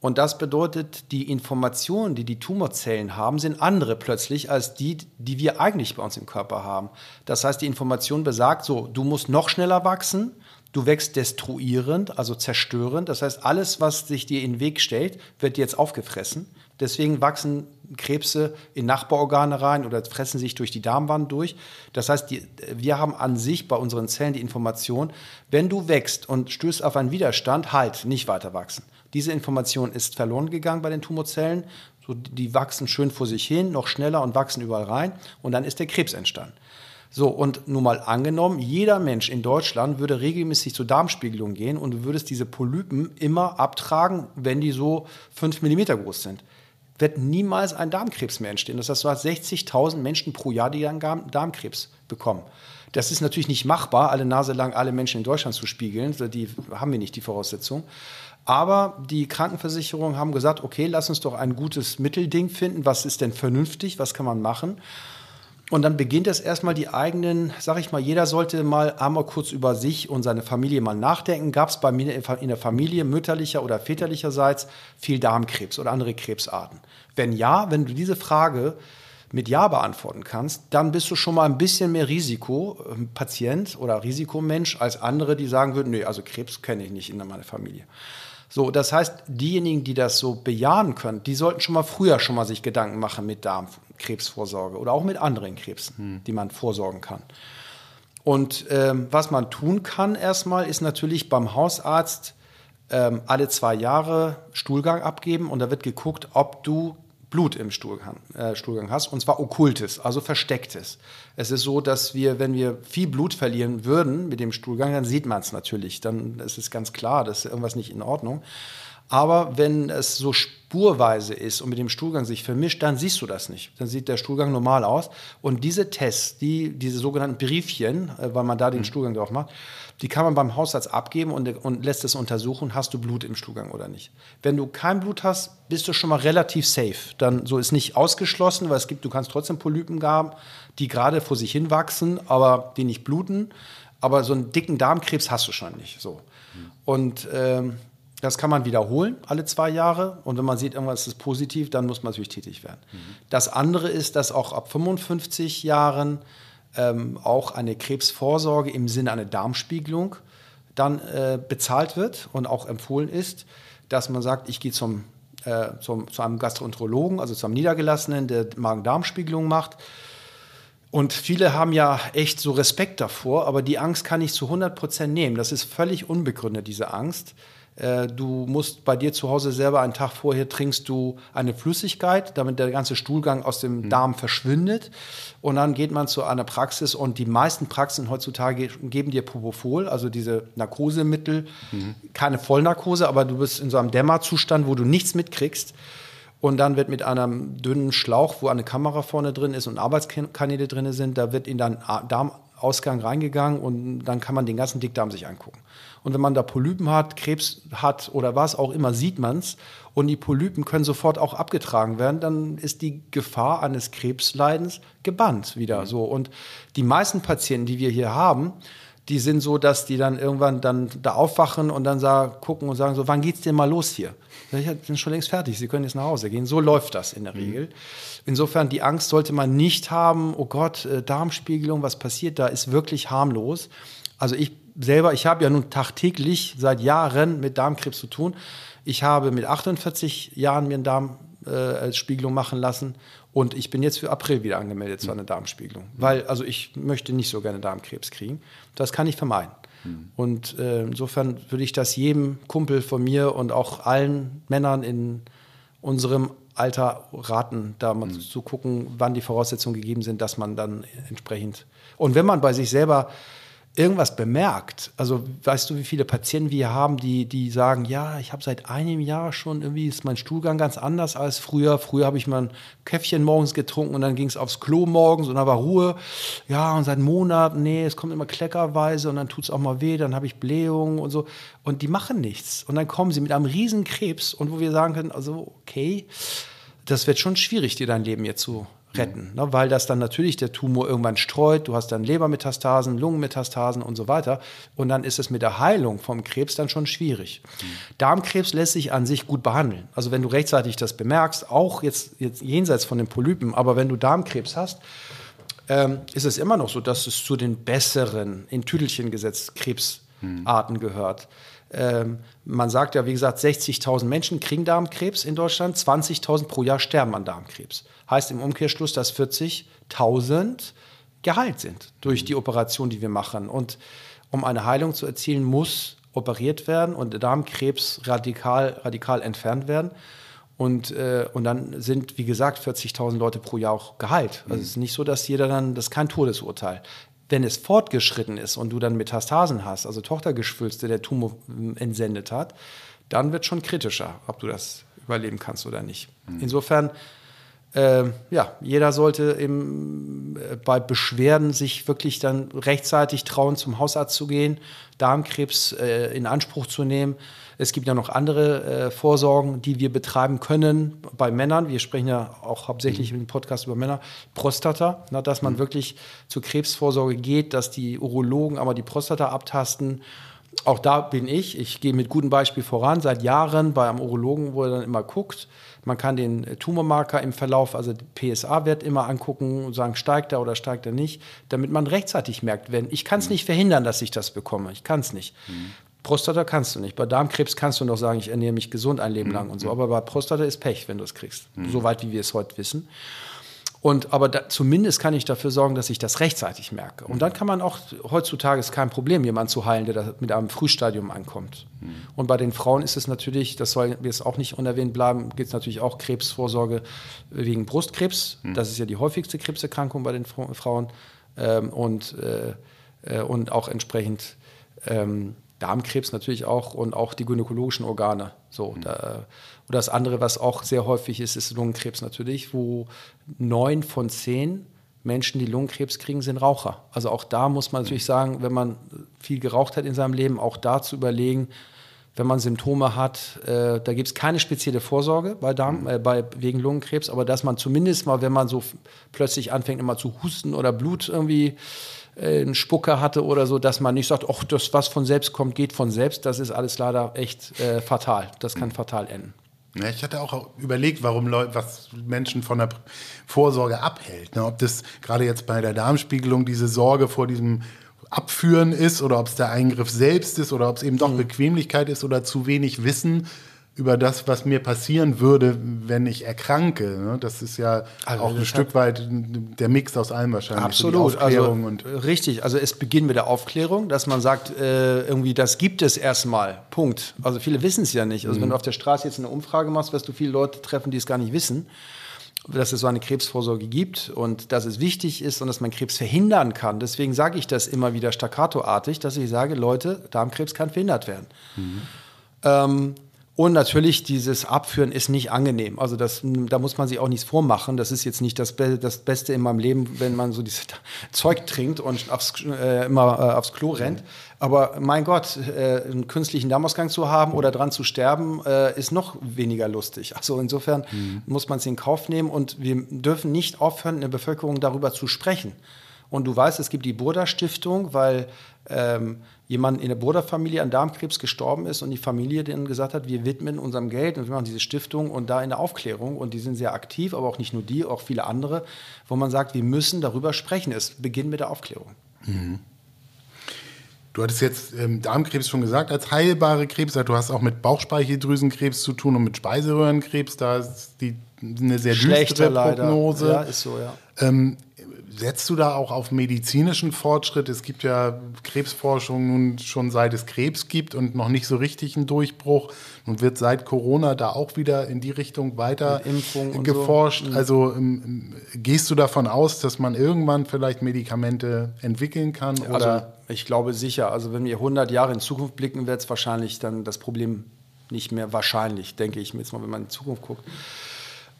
Und das bedeutet, die Informationen, die die Tumorzellen haben, sind andere plötzlich als die, die wir eigentlich bei uns im Körper haben. Das heißt, die Information besagt so, du musst noch schneller wachsen, du wächst destruierend, also zerstörend. Das heißt, alles, was sich dir in den Weg stellt, wird jetzt aufgefressen. Deswegen wachsen Krebse in Nachbarorgane rein oder fressen sich durch die Darmwand durch. Das heißt, die, wir haben an sich bei unseren Zellen die Information, wenn du wächst und stößt auf einen Widerstand, halt, nicht weiter wachsen. Diese Information ist verloren gegangen bei den Tumorzellen. So, die wachsen schön vor sich hin, noch schneller und wachsen überall rein. Und dann ist der Krebs entstanden. So, und nun mal angenommen, jeder Mensch in Deutschland würde regelmäßig zur Darmspiegelung gehen und du würdest diese Polypen immer abtragen, wenn die so fünf Millimeter groß sind. Wird niemals ein Darmkrebs mehr entstehen. Das heißt, du hast 60.000 Menschen pro Jahr, die dann Darmkrebs bekommen. Das ist natürlich nicht machbar, alle Nase lang alle Menschen in Deutschland zu spiegeln. Die haben wir nicht, die Voraussetzung. Aber die Krankenversicherungen haben gesagt, okay, lass uns doch ein gutes Mittelding finden. Was ist denn vernünftig? Was kann man machen? Und dann beginnt es erstmal die eigenen, sag ich mal, jeder sollte mal einmal kurz über sich und seine Familie mal nachdenken. Gab es bei mir in der Familie mütterlicher oder väterlicherseits viel Darmkrebs oder andere Krebsarten? Wenn ja, wenn du diese Frage mit Ja beantworten kannst, dann bist du schon mal ein bisschen mehr Risikopatient oder Risikomensch als andere, die sagen würden, nee, also Krebs kenne ich nicht in meiner Familie. So, das heißt, diejenigen, die das so bejahen können, die sollten schon mal früher schon mal sich Gedanken machen mit Darmkrebsvorsorge oder auch mit anderen Krebsen, hm. die man vorsorgen kann. Und ähm, was man tun kann erstmal, ist natürlich beim Hausarzt ähm, alle zwei Jahre Stuhlgang abgeben und da wird geguckt, ob du Blut im Stuhlgang, äh, Stuhlgang hast, und zwar okkultes, also verstecktes. Es ist so, dass wir, wenn wir viel Blut verlieren würden mit dem Stuhlgang, dann sieht man es natürlich. Dann ist es ganz klar, dass irgendwas nicht in Ordnung. Aber wenn es so spurweise ist und mit dem Stuhlgang sich vermischt, dann siehst du das nicht. Dann sieht der Stuhlgang normal aus. Und diese Tests, die, diese sogenannten Briefchen, äh, weil man da den mhm. Stuhlgang drauf macht, die kann man beim Hausarzt abgeben und, und lässt es untersuchen, hast du Blut im Stuhlgang oder nicht. Wenn du kein Blut hast, bist du schon mal relativ safe. Dann so ist nicht ausgeschlossen, weil es gibt, du kannst trotzdem Polypen haben, die gerade vor sich hin wachsen, aber die nicht bluten. Aber so einen dicken Darmkrebs hast du schon nicht. So. Und ähm, das kann man wiederholen alle zwei Jahre. Und wenn man sieht, irgendwas ist positiv, dann muss man natürlich tätig werden. Mhm. Das andere ist, dass auch ab 55 Jahren ähm, auch eine Krebsvorsorge im Sinne einer Darmspiegelung dann äh, bezahlt wird und auch empfohlen ist, dass man sagt, ich gehe zum, äh, zum, zu einem Gastroenterologen, also zu einem Niedergelassenen, der Magen-Darm-Spiegelung macht. Und viele haben ja echt so Respekt davor, aber die Angst kann ich zu 100 Prozent nehmen. Das ist völlig unbegründet, diese Angst. Äh, du musst bei dir zu Hause selber einen Tag vorher trinkst du eine Flüssigkeit, damit der ganze Stuhlgang aus dem mhm. Darm verschwindet. Und dann geht man zu einer Praxis und die meisten Praxen heutzutage geben dir Propofol, also diese Narkosemittel, mhm. keine Vollnarkose, aber du bist in so einem Dämmerzustand, wo du nichts mitkriegst. Und dann wird mit einem dünnen Schlauch, wo eine Kamera vorne drin ist und Arbeitskanäle drin sind, da wird in deinen Darmausgang reingegangen und dann kann man den ganzen Dickdarm sich angucken. Und wenn man da Polypen hat, Krebs hat oder was auch immer, sieht man es. Und die Polypen können sofort auch abgetragen werden. Dann ist die Gefahr eines Krebsleidens gebannt wieder. Mhm. So. Und die meisten Patienten, die wir hier haben, die sind so, dass die dann irgendwann dann da aufwachen und dann sagen, gucken und sagen so, wann geht's denn mal los hier? Ich bin schon längst fertig, Sie können jetzt nach Hause gehen. So läuft das in der mhm. Regel. Insofern, die Angst sollte man nicht haben, oh Gott, äh, Darmspiegelung, was passiert da, ist wirklich harmlos. Also ich selber, ich habe ja nun tagtäglich seit Jahren mit Darmkrebs zu tun. Ich habe mit 48 Jahren mir eine Darmspiegelung äh, machen lassen und ich bin jetzt für April wieder angemeldet zu einer Darmspiegelung, weil also ich möchte nicht so gerne Darmkrebs kriegen. Das kann ich vermeiden. Mhm. Und äh, insofern würde ich das jedem Kumpel von mir und auch allen Männern in unserem Alter raten, da mal mhm. zu gucken, wann die Voraussetzungen gegeben sind, dass man dann entsprechend und wenn man bei sich selber irgendwas bemerkt. Also weißt du, wie viele Patienten wir haben, die, die sagen, ja, ich habe seit einem Jahr schon irgendwie ist mein Stuhlgang ganz anders als früher. Früher habe ich mal ein Käffchen morgens getrunken und dann ging es aufs Klo morgens und da war Ruhe. Ja, und seit Monaten, nee, es kommt immer kleckerweise und dann tut es auch mal weh, dann habe ich Blähungen und so. Und die machen nichts. Und dann kommen sie mit einem riesen Krebs und wo wir sagen können, also okay, das wird schon schwierig, dir dein Leben jetzt zu retten, ne? weil das dann natürlich der Tumor irgendwann streut. Du hast dann Lebermetastasen, Lungenmetastasen und so weiter. Und dann ist es mit der Heilung vom Krebs dann schon schwierig. Mhm. Darmkrebs lässt sich an sich gut behandeln. Also wenn du rechtzeitig das bemerkst, auch jetzt, jetzt jenseits von den Polypen, aber wenn du Darmkrebs hast, ähm, ist es immer noch so, dass es zu den besseren, in Tüdelchen gesetzt, Krebsarten mhm. gehört. Ähm, man sagt ja, wie gesagt, 60.000 Menschen kriegen Darmkrebs in Deutschland, 20.000 pro Jahr sterben an Darmkrebs. Heißt im Umkehrschluss, dass 40.000 geheilt sind durch die Operation, die wir machen. Und um eine Heilung zu erzielen, muss operiert werden und der Darmkrebs radikal, radikal entfernt werden. Und, äh, und dann sind, wie gesagt, 40.000 Leute pro Jahr auch geheilt. Also mhm. es ist nicht so, dass jeder dann, das ist kein Todesurteil. Wenn es fortgeschritten ist und du dann Metastasen hast, also Tochtergeschwülste, der Tumor entsendet hat, dann wird schon kritischer, ob du das überleben kannst oder nicht. Mhm. Insofern äh, ja, jeder sollte eben äh, bei Beschwerden sich wirklich dann rechtzeitig trauen, zum Hausarzt zu gehen, Darmkrebs äh, in Anspruch zu nehmen. Es gibt ja noch andere äh, Vorsorgen, die wir betreiben können bei Männern. Wir sprechen ja auch hauptsächlich mhm. im Podcast über Männer. Prostata, na, dass man mhm. wirklich zur Krebsvorsorge geht, dass die Urologen aber die Prostata abtasten auch da bin ich. Ich gehe mit gutem Beispiel voran. Seit Jahren bei einem Urologen, wo er dann immer guckt. Man kann den Tumormarker im Verlauf, also PSA-Wert immer angucken und sagen, steigt er oder steigt er nicht, damit man rechtzeitig merkt, wenn ich kann es mhm. nicht verhindern, dass ich das bekomme. Ich kann es nicht. Mhm. Prostata kannst du nicht. Bei Darmkrebs kannst du noch sagen, ich ernähre mich gesund ein Leben mhm. lang und so. Mhm. Aber bei Prostata ist Pech, wenn du es kriegst. Mhm. Soweit wie wir es heute wissen. Und aber da, zumindest kann ich dafür sorgen, dass ich das rechtzeitig merke. Und dann kann man auch heutzutage ist kein Problem, jemanden zu heilen, der da mit einem Frühstadium ankommt. Mhm. Und bei den Frauen ist es natürlich, das soll jetzt auch nicht unerwähnt bleiben, gibt es natürlich auch Krebsvorsorge wegen Brustkrebs. Mhm. Das ist ja die häufigste Krebserkrankung bei den Frauen. Ähm, und, äh, äh, und auch entsprechend ähm, Darmkrebs natürlich auch und auch die gynäkologischen Organe. So, mhm. da, und das andere, was auch sehr häufig ist, ist Lungenkrebs natürlich, wo neun von zehn Menschen, die Lungenkrebs kriegen, sind Raucher. Also auch da muss man natürlich sagen, wenn man viel geraucht hat in seinem Leben, auch da zu überlegen, wenn man Symptome hat, äh, da gibt es keine spezielle Vorsorge bei Darm, äh, bei, wegen Lungenkrebs, aber dass man zumindest mal, wenn man so plötzlich anfängt, immer zu husten oder Blut irgendwie äh, einen Spucker hatte oder so, dass man nicht sagt, ach, das, was von selbst kommt, geht von selbst. Das ist alles leider echt äh, fatal. Das kann mhm. fatal enden. Ja, ich hatte auch überlegt, warum Leute, was Menschen von der Vorsorge abhält. Ne? Ob das gerade jetzt bei der Darmspiegelung diese Sorge vor diesem Abführen ist oder ob es der Eingriff selbst ist oder ob es eben doch mhm. Bequemlichkeit ist oder zu wenig Wissen über das, was mir passieren würde, wenn ich erkranke. Ne? Das ist ja also auch ein Stück weit der Mix aus allem wahrscheinlich. Absolut. So also, richtig. Also es beginnt mit der Aufklärung, dass man sagt, äh, irgendwie, das gibt es erstmal. Punkt. Also viele wissen es ja nicht. Also mhm. wenn du auf der Straße jetzt eine Umfrage machst, wirst du viele Leute treffen, die es gar nicht wissen dass es so eine Krebsvorsorge gibt und dass es wichtig ist und dass man Krebs verhindern kann. Deswegen sage ich das immer wieder staccatoartig, dass ich sage, Leute, Darmkrebs kann verhindert werden. Mhm. Ähm, und natürlich, dieses Abführen ist nicht angenehm. Also das, da muss man sich auch nichts vormachen. Das ist jetzt nicht das, Be das Beste in meinem Leben, wenn man so dieses Zeug trinkt und aufs, äh, immer äh, aufs Klo rennt. Aber mein Gott, äh, einen künstlichen Darmausgang zu haben oder dran zu sterben, äh, ist noch weniger lustig. Also insofern mhm. muss man es in Kauf nehmen und wir dürfen nicht aufhören, in der Bevölkerung darüber zu sprechen. Und du weißt, es gibt die Burda Stiftung, weil ähm, jemand in der Burda-Familie an Darmkrebs gestorben ist und die Familie dann gesagt hat, wir widmen unserem Geld und wir machen diese Stiftung und da in der Aufklärung und die sind sehr aktiv, aber auch nicht nur die, auch viele andere, wo man sagt, wir müssen darüber sprechen. Es beginnt mit der Aufklärung. Mhm. Du hattest jetzt ähm, Darmkrebs schon gesagt, als heilbare Krebs, du hast auch mit Bauchspeicheldrüsenkrebs zu tun und mit Speiseröhrenkrebs, da ist die, eine sehr düstere Prognose. Leider. Ja, ist so, ja. Ähm, Setzt du da auch auf medizinischen Fortschritt? Es gibt ja Krebsforschung nun schon seit es Krebs gibt und noch nicht so richtig einen Durchbruch. Und wird seit Corona da auch wieder in die Richtung weiter geforscht. So. Mhm. Also ähm, gehst du davon aus, dass man irgendwann vielleicht Medikamente entwickeln kann? Oder? Also Ich glaube sicher. Also wenn wir 100 Jahre in Zukunft blicken, wird es wahrscheinlich dann das Problem nicht mehr wahrscheinlich, denke ich mir jetzt mal, wenn man in die Zukunft guckt.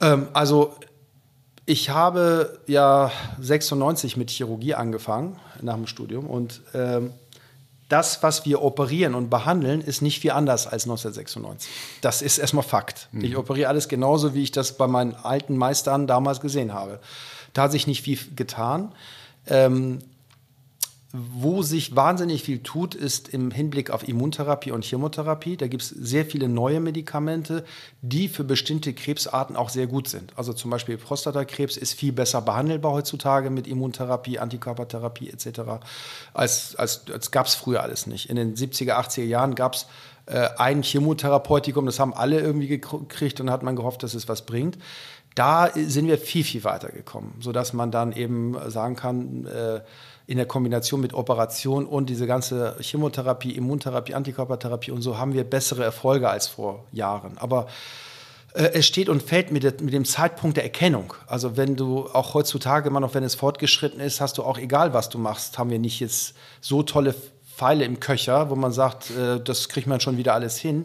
Ähm, also ich habe ja 96 mit Chirurgie angefangen nach dem Studium und ähm, das, was wir operieren und behandeln, ist nicht viel anders als 1996. Das ist erstmal Fakt. Mhm. Ich operiere alles genauso, wie ich das bei meinen alten Meistern damals gesehen habe. Da hat sich nicht viel getan. Ähm, wo sich wahnsinnig viel tut, ist im Hinblick auf Immuntherapie und Chemotherapie. Da gibt es sehr viele neue Medikamente, die für bestimmte Krebsarten auch sehr gut sind. Also zum Beispiel Prostatakrebs ist viel besser behandelbar heutzutage mit Immuntherapie, Antikörpertherapie etc. als, als, als gab es früher alles nicht. In den 70er, 80er Jahren gab es äh, ein Chemotherapeutikum, das haben alle irgendwie gekriegt und hat man gehofft, dass es was bringt da sind wir viel, viel weiter gekommen, sodass man dann eben sagen kann, äh, in der Kombination mit Operation und diese ganze Chemotherapie, Immuntherapie, Antikörpertherapie und so haben wir bessere Erfolge als vor Jahren. Aber äh, es steht und fällt mit, dem Zeitpunkt der Erkennung. Also wenn du auch heutzutage immer noch, wenn es fortgeschritten ist, hast du auch egal, was du machst, haben wir nicht jetzt so tolle Pfeile im Köcher, wo man sagt, äh, das kriegt man schon wieder alles hin.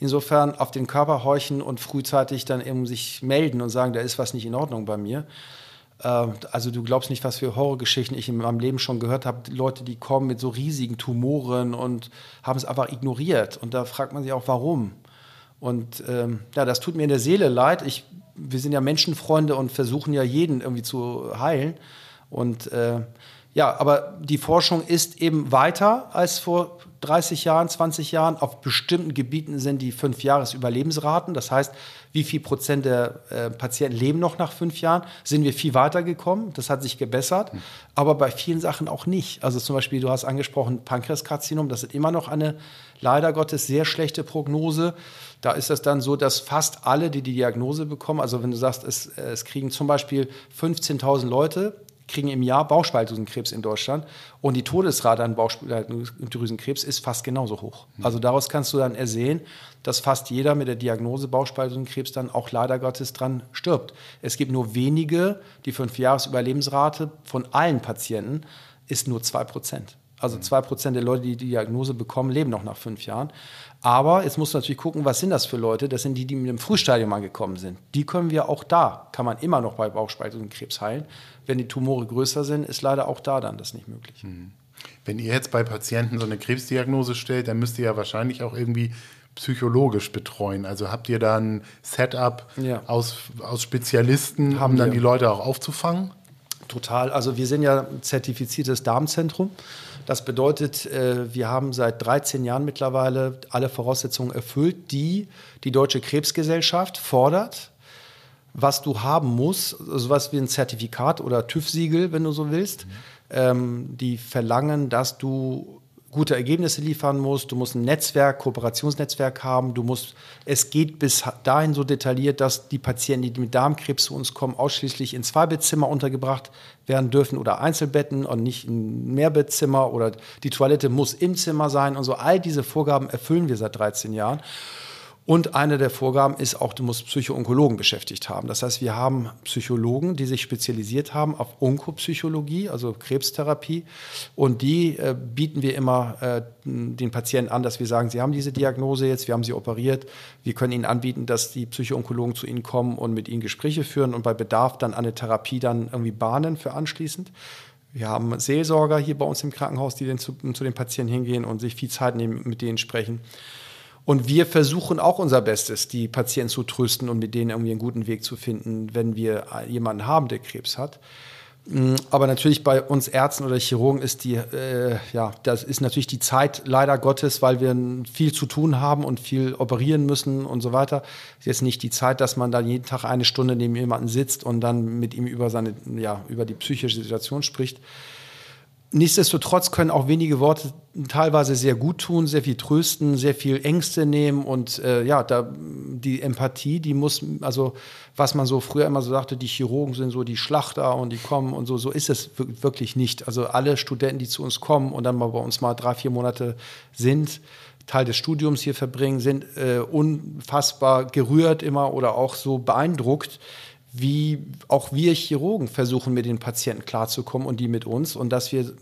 Insofern auf den Körper horchen und frühzeitig dann eben sich melden und sagen, da ist was nicht in Ordnung bei mir. Ähm, also du glaubst nicht, was für Horrorgeschichten ich in meinem Leben schon gehört habe. Leute, die kommen mit so riesigen Tumoren und haben es einfach ignoriert. Und da fragt man sich auch, warum. Und ähm, ja, das tut mir in der Seele leid. Ich, wir sind ja Menschenfreunde und versuchen ja jeden irgendwie zu heilen. Und äh, ja, aber die Forschung ist eben weiter als vor 30 Jahren, 20 Jahren. Auf bestimmten Gebieten sind die fünf Jahresüberlebensraten. Das heißt, wie viel Prozent der äh, Patienten leben noch nach fünf Jahren? Sind wir viel weiter gekommen? Das hat sich gebessert. Mhm. Aber bei vielen Sachen auch nicht. Also zum Beispiel, du hast angesprochen, Pankreaskarzinom. Das ist immer noch eine leider Gottes sehr schlechte Prognose. Da ist es dann so, dass fast alle, die die Diagnose bekommen, also wenn du sagst, es, es kriegen zum Beispiel 15.000 Leute kriegen im Jahr Bauchspeicheldrüsenkrebs in Deutschland und die Todesrate an Bauchspeicheldrüsenkrebs ist fast genauso hoch. Mhm. Also daraus kannst du dann ersehen, dass fast jeder mit der Diagnose Bauchspeicheldrüsenkrebs dann auch leider Gottes dran stirbt. Es gibt nur wenige, die Fünfjahresüberlebensrate von allen Patienten ist nur zwei Prozent. Also mhm. zwei Prozent der Leute, die die Diagnose bekommen, leben noch nach fünf Jahren. Aber jetzt musst du natürlich gucken, was sind das für Leute? Das sind die, die mit dem Frühstadium angekommen sind. Die können wir auch da, kann man immer noch bei Bauchspeicheldrüsenkrebs heilen. Wenn die Tumore größer sind, ist leider auch da dann das nicht möglich. Mhm. Wenn ihr jetzt bei Patienten so eine Krebsdiagnose stellt, dann müsst ihr ja wahrscheinlich auch irgendwie psychologisch betreuen. Also habt ihr da ein Setup ja. aus, aus Spezialisten, Haben um dann wir. die Leute auch aufzufangen? Total. Also wir sind ja ein zertifiziertes Darmzentrum. Das bedeutet, äh, wir haben seit 13 Jahren mittlerweile alle Voraussetzungen erfüllt, die die Deutsche Krebsgesellschaft fordert, was du haben musst, sowas wie ein Zertifikat oder TÜV-Siegel, wenn du so willst. Mhm. Ähm, die verlangen, dass du gute Ergebnisse liefern musst, du musst ein Netzwerk, Kooperationsnetzwerk haben, du musst, es geht bis dahin so detailliert, dass die Patienten, die mit Darmkrebs zu uns kommen, ausschließlich in Zweibettzimmer untergebracht werden dürfen oder Einzelbetten und nicht ein Mehrbettzimmer oder die Toilette muss im Zimmer sein und so. All diese Vorgaben erfüllen wir seit 13 Jahren. Und eine der Vorgaben ist auch, du musst Psychoonkologen beschäftigt haben. Das heißt, wir haben Psychologen, die sich spezialisiert haben auf Onkopsychologie, also Krebstherapie. Und die äh, bieten wir immer äh, den Patienten an, dass wir sagen, sie haben diese Diagnose jetzt, wir haben sie operiert. Wir können ihnen anbieten, dass die Psychoonkologen zu ihnen kommen und mit ihnen Gespräche führen und bei Bedarf dann eine Therapie dann irgendwie bahnen für anschließend. Wir haben Seelsorger hier bei uns im Krankenhaus, die zu, zu den Patienten hingehen und sich viel Zeit nehmen, mit denen sprechen. Und wir versuchen auch unser Bestes, die Patienten zu trösten und mit denen irgendwie einen guten Weg zu finden, wenn wir jemanden haben, der Krebs hat. Mm, aber natürlich bei uns Ärzten oder Chirurgen ist die, äh, ja, das ist natürlich die Zeit leider Gottes, weil wir viel zu tun haben und viel operieren müssen und so weiter. Ist jetzt nicht die Zeit, dass man dann jeden Tag eine Stunde neben jemanden sitzt und dann mit ihm über seine, ja, über die psychische Situation spricht. Nichtsdestotrotz können auch wenige Worte teilweise sehr gut tun, sehr viel trösten, sehr viel Ängste nehmen und äh, ja, da die Empathie, die muss, also was man so früher immer so sagte, die Chirurgen sind so die Schlachter und die kommen und so, so ist es wirklich nicht. Also alle Studenten, die zu uns kommen und dann mal bei uns mal drei, vier Monate sind, Teil des Studiums hier verbringen, sind äh, unfassbar gerührt immer oder auch so beeindruckt, wie auch wir Chirurgen versuchen, mit den Patienten klarzukommen und die mit uns und dass wir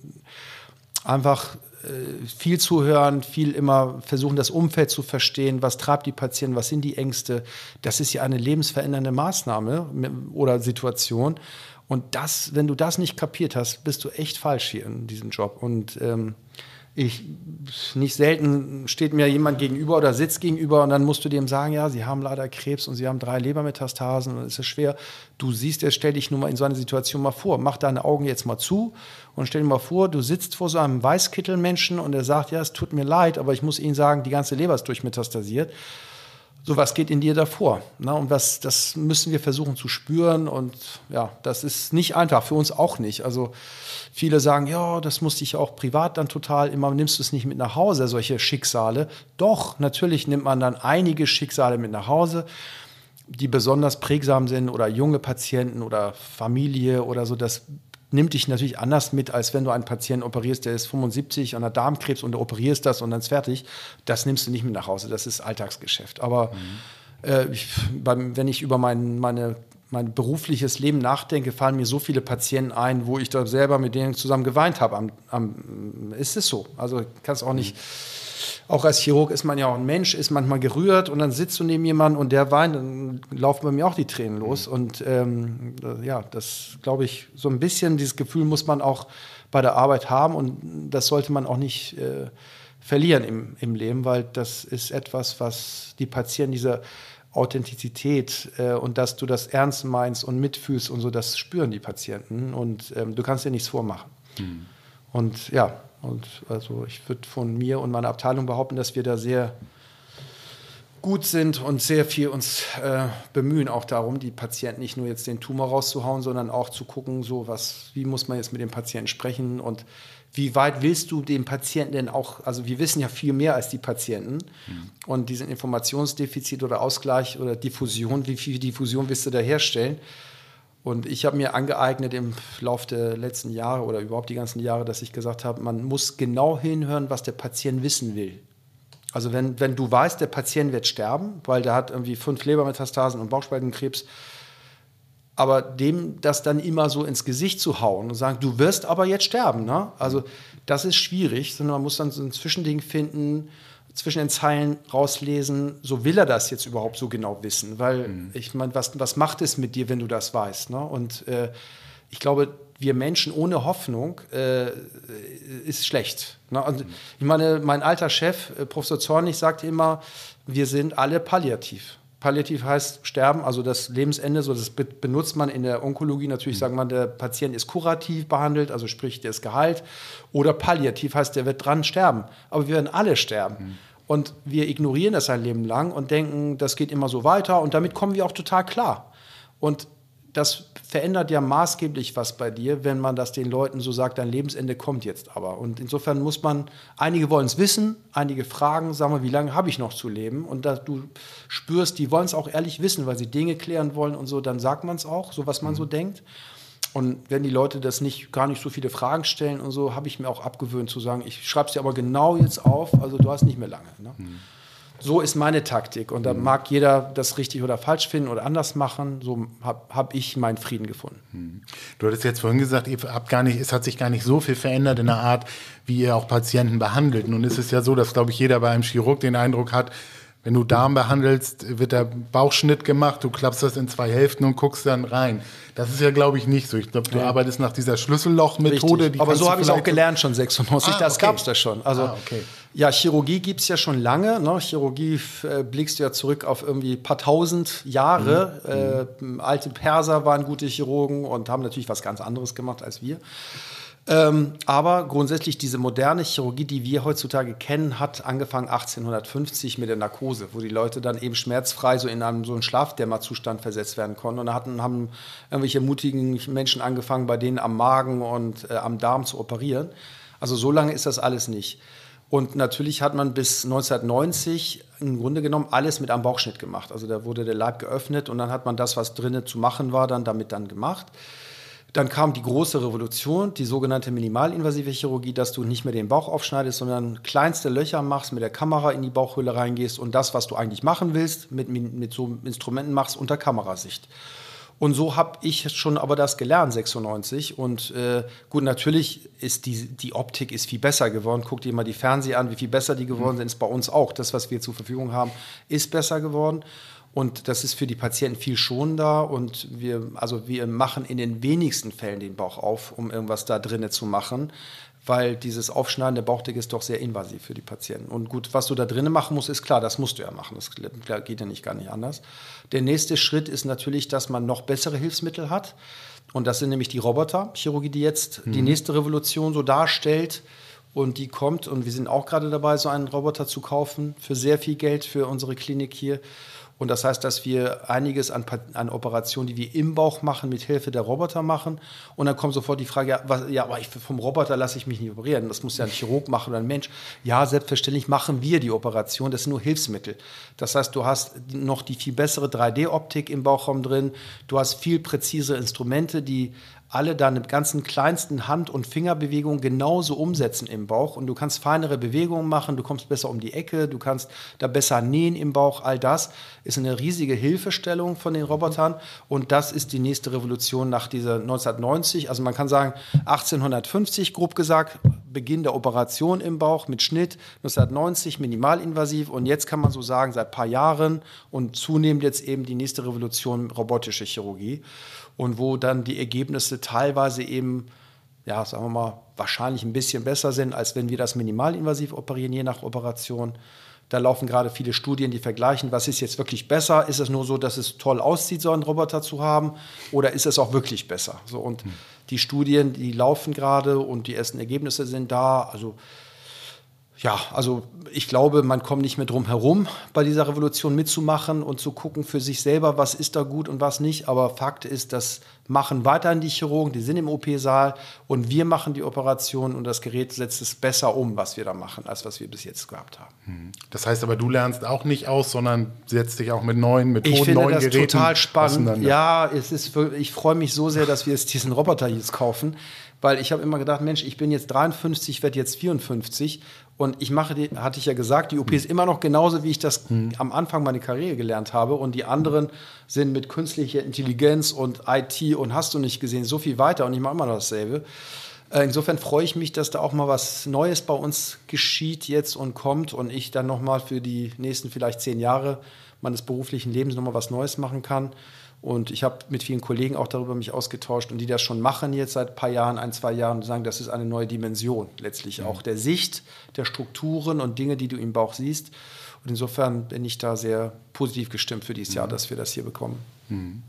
einfach äh, viel zuhören, viel immer versuchen, das Umfeld zu verstehen, was treibt die Patienten, was sind die Ängste. Das ist ja eine lebensverändernde Maßnahme oder Situation. Und das, wenn du das nicht kapiert hast, bist du echt falsch hier in diesem Job. Und ähm, ich, nicht selten steht mir jemand gegenüber oder sitzt gegenüber und dann musst du dem sagen, ja, sie haben leider Krebs und sie haben drei Lebermetastasen und es ist schwer. Du siehst, er stell dich nur mal in so eine Situation mal vor. Mach deine Augen jetzt mal zu und stell dir mal vor, du sitzt vor so einem Weißkittelmenschen und er sagt, ja, es tut mir leid, aber ich muss Ihnen sagen, die ganze Leber ist durchmetastasiert so was geht in dir davor. Ne? Und was, das müssen wir versuchen zu spüren. Und ja, das ist nicht einfach, für uns auch nicht. Also viele sagen, ja, das musste ich auch privat dann total, immer nimmst du es nicht mit nach Hause, solche Schicksale. Doch, natürlich nimmt man dann einige Schicksale mit nach Hause, die besonders prägsam sind oder junge Patienten oder Familie oder so. Das nimmt dich natürlich anders mit, als wenn du einen Patienten operierst, der ist 75 an der Darmkrebs und du operierst das und dann ist fertig. Das nimmst du nicht mit nach Hause, das ist Alltagsgeschäft. Aber mhm. äh, ich, beim, wenn ich über mein, meine, mein berufliches Leben nachdenke, fallen mir so viele Patienten ein, wo ich da selber mit denen zusammen geweint habe. Am, am, ist es so? Also kannst auch nicht. Mhm auch als Chirurg ist man ja auch ein Mensch, ist manchmal gerührt und dann sitzt du neben jemandem und der weint, dann laufen bei mir auch die Tränen los. Mhm. Und ähm, ja, das glaube ich, so ein bisschen dieses Gefühl muss man auch bei der Arbeit haben und das sollte man auch nicht äh, verlieren im, im Leben, weil das ist etwas, was die Patienten, diese Authentizität äh, und dass du das ernst meinst und mitfühlst und so, das spüren die Patienten und ähm, du kannst dir nichts vormachen. Mhm. Und ja, und also ich würde von mir und meiner Abteilung behaupten, dass wir da sehr gut sind und sehr viel uns äh, bemühen auch darum, die Patienten nicht nur jetzt den Tumor rauszuhauen, sondern auch zu gucken, so was, wie muss man jetzt mit dem Patienten sprechen und wie weit willst du den Patienten denn auch, also wir wissen ja viel mehr als die Patienten mhm. und diesen Informationsdefizit oder Ausgleich oder Diffusion, wie viel Diffusion willst du da herstellen? Und ich habe mir angeeignet im Laufe der letzten Jahre oder überhaupt die ganzen Jahre, dass ich gesagt habe, man muss genau hinhören, was der Patient wissen will. Also wenn, wenn du weißt, der Patient wird sterben, weil der hat irgendwie fünf Lebermetastasen und Bauchspeichenkrebs, aber dem das dann immer so ins Gesicht zu hauen und sagen, du wirst aber jetzt sterben, ne? also das ist schwierig, sondern man muss dann so ein Zwischending finden, zwischen den Zeilen rauslesen, so will er das jetzt überhaupt so genau wissen. Weil mhm. ich meine, was, was macht es mit dir, wenn du das weißt? Ne? Und äh, ich glaube, wir Menschen ohne Hoffnung äh, ist schlecht. Ne? Also, mhm. Ich meine, mein alter Chef, äh, Professor Zornig, sagte immer, wir sind alle palliativ. Palliativ heißt sterben, also das Lebensende, so das benutzt man in der Onkologie natürlich, mhm. sagt man, der Patient ist kurativ behandelt, also sprich, der ist geheilt. Oder palliativ heißt, der wird dran sterben. Aber wir werden alle sterben. Mhm. Und wir ignorieren das ein Leben lang und denken, das geht immer so weiter und damit kommen wir auch total klar. Und das verändert ja maßgeblich was bei dir, wenn man das den Leuten so sagt, dein Lebensende kommt jetzt aber. Und insofern muss man, einige wollen es wissen, einige fragen, sagen wir, wie lange habe ich noch zu leben? Und da du spürst, die wollen es auch ehrlich wissen, weil sie Dinge klären wollen und so, dann sagt man es auch, so was man mhm. so denkt. Und wenn die Leute das nicht, gar nicht so viele Fragen stellen und so, habe ich mir auch abgewöhnt zu sagen, ich schreibe es dir aber genau jetzt auf, also du hast nicht mehr lange. Ne? Mhm. So ist meine Taktik. Und da mhm. mag jeder das richtig oder falsch finden oder anders machen. So habe hab ich meinen Frieden gefunden. Mhm. Du hattest jetzt vorhin gesagt, ihr habt gar nicht, es hat sich gar nicht so viel verändert in der Art, wie ihr auch Patienten behandelt. Nun ist es ja so, dass, glaube ich, jeder bei einem Chirurg den Eindruck hat, wenn du Darm behandelst, wird der Bauchschnitt gemacht, du klappst das in zwei Hälften und guckst dann rein. Das ist ja, glaube ich, nicht so. Ich glaube, du ja. arbeitest nach dieser Schlüsselloch-Methode. Die Aber so habe ich es auch gelernt schon 96. Ah, das okay. gab es da schon. Also, ah, okay. Ja, Chirurgie gibt es ja schon lange. Ne? Chirurgie äh, blickst du ja zurück auf irgendwie ein paar tausend Jahre. Mhm. Äh, alte Perser waren gute Chirurgen und haben natürlich was ganz anderes gemacht als wir. Ähm, aber grundsätzlich diese moderne Chirurgie, die wir heutzutage kennen, hat angefangen 1850 mit der Narkose, wo die Leute dann eben schmerzfrei so in einen, so einen Schlafdämmerzustand versetzt werden konnten. Und da hatten, haben irgendwelche mutigen Menschen angefangen, bei denen am Magen und äh, am Darm zu operieren. Also so lange ist das alles nicht. Und natürlich hat man bis 1990 im Grunde genommen alles mit einem Bauchschnitt gemacht. Also da wurde der Leib geöffnet und dann hat man das, was drinnen zu machen war, dann damit dann gemacht. Dann kam die große Revolution, die sogenannte minimalinvasive Chirurgie, dass du nicht mehr den Bauch aufschneidest, sondern kleinste Löcher machst, mit der Kamera in die Bauchhöhle reingehst und das, was du eigentlich machen willst, mit, mit so Instrumenten machst unter Kamerasicht. Und so habe ich schon aber das gelernt, 96. Und äh, gut, natürlich ist die, die Optik ist viel besser geworden. Guck dir mal die Fernseher an, wie viel besser die geworden sind. Ist bei uns auch. Das, was wir zur Verfügung haben, ist besser geworden. Und das ist für die Patienten viel schonender. Und wir, also wir machen in den wenigsten Fällen den Bauch auf, um irgendwas da drinnen zu machen weil dieses Aufschneiden der Bauchdecke ist doch sehr invasiv für die Patienten. Und gut, was du da drinnen machen musst, ist klar, das musst du ja machen. Das geht ja nicht gar nicht anders. Der nächste Schritt ist natürlich, dass man noch bessere Hilfsmittel hat. Und das sind nämlich die Roboterchirurgie, die jetzt mhm. die nächste Revolution so darstellt. Und die kommt, und wir sind auch gerade dabei, so einen Roboter zu kaufen für sehr viel Geld für unsere Klinik hier. Und das heißt, dass wir einiges an, an Operationen, die wir im Bauch machen, mit Hilfe der Roboter machen. Und dann kommt sofort die Frage, ja, was, ja aber ich, vom Roboter lasse ich mich nicht operieren. Das muss ja ein Chirurg machen oder ein Mensch. Ja, selbstverständlich machen wir die Operation. Das sind nur Hilfsmittel. Das heißt, du hast noch die viel bessere 3D-Optik im Bauchraum drin. Du hast viel präzisere Instrumente, die alle deine ganzen kleinsten Hand- und Fingerbewegungen genauso umsetzen im Bauch. Und du kannst feinere Bewegungen machen, du kommst besser um die Ecke, du kannst da besser nähen im Bauch, all das ist eine riesige Hilfestellung von den Robotern. Und das ist die nächste Revolution nach dieser 1990, also man kann sagen 1850 grob gesagt, Beginn der Operation im Bauch mit Schnitt, 1990 minimalinvasiv. Und jetzt kann man so sagen seit ein paar Jahren und zunehmend jetzt eben die nächste Revolution robotische Chirurgie und wo dann die Ergebnisse teilweise eben, ja, sagen wir mal, wahrscheinlich ein bisschen besser sind, als wenn wir das minimalinvasiv operieren, je nach Operation. Da laufen gerade viele Studien, die vergleichen, was ist jetzt wirklich besser? Ist es nur so, dass es toll aussieht, so einen Roboter zu haben? Oder ist es auch wirklich besser? So, und hm. die Studien, die laufen gerade und die ersten Ergebnisse sind da. Also ja, also ich glaube, man kommt nicht mehr drum herum, bei dieser Revolution mitzumachen und zu gucken für sich selber, was ist da gut und was nicht. Aber Fakt ist, das machen weiterhin die Chirurgen, die sind im OP-Saal und wir machen die Operation und das Gerät setzt es besser um, was wir da machen, als was wir bis jetzt gehabt haben. Hm. Das heißt aber, du lernst auch nicht aus, sondern setzt dich auch mit neuen Methoden, ich finde neuen das Geräten total spannend. Ja, es ist, ich freue mich so sehr, dass wir jetzt diesen Roboter jetzt kaufen, weil ich habe immer gedacht, Mensch, ich bin jetzt 53, werde jetzt 54 und ich mache, die, hatte ich ja gesagt, die OPs immer noch genauso, wie ich das mhm. am Anfang meiner Karriere gelernt habe. Und die anderen sind mit künstlicher Intelligenz und IT und hast du nicht gesehen, so viel weiter. Und ich mache immer noch dasselbe. Äh, insofern freue ich mich, dass da auch mal was Neues bei uns geschieht jetzt und kommt und ich dann noch mal für die nächsten vielleicht zehn Jahre meines beruflichen Lebens noch mal was Neues machen kann. Und ich habe mit vielen Kollegen auch darüber mich ausgetauscht und die das schon machen jetzt seit ein paar Jahren, ein, zwei Jahren, und sagen, das ist eine neue Dimension letztlich mhm. auch der Sicht, der Strukturen und Dinge, die du im Bauch siehst. Und insofern bin ich da sehr positiv gestimmt für dieses mhm. Jahr, dass wir das hier bekommen. Mhm.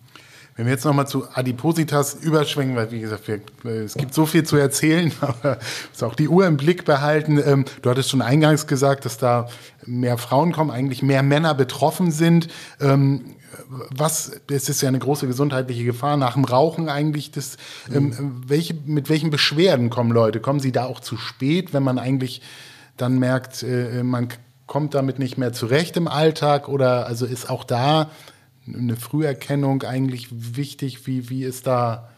Wenn wir jetzt nochmal zu Adipositas überschwenken, weil wie gesagt, wir, äh, es gibt so viel zu erzählen, aber muss auch die Uhr im Blick behalten. Ähm, du hattest schon eingangs gesagt, dass da mehr Frauen kommen, eigentlich mehr Männer betroffen sind. Ähm, was, es ist ja eine große gesundheitliche Gefahr nach dem Rauchen eigentlich. Das, ähm, mhm. welche, mit welchen Beschwerden kommen Leute? Kommen sie da auch zu spät, wenn man eigentlich dann merkt, äh, man kommt damit nicht mehr zurecht im Alltag? Oder also ist auch da eine Früherkennung eigentlich wichtig? Wie, wie ist da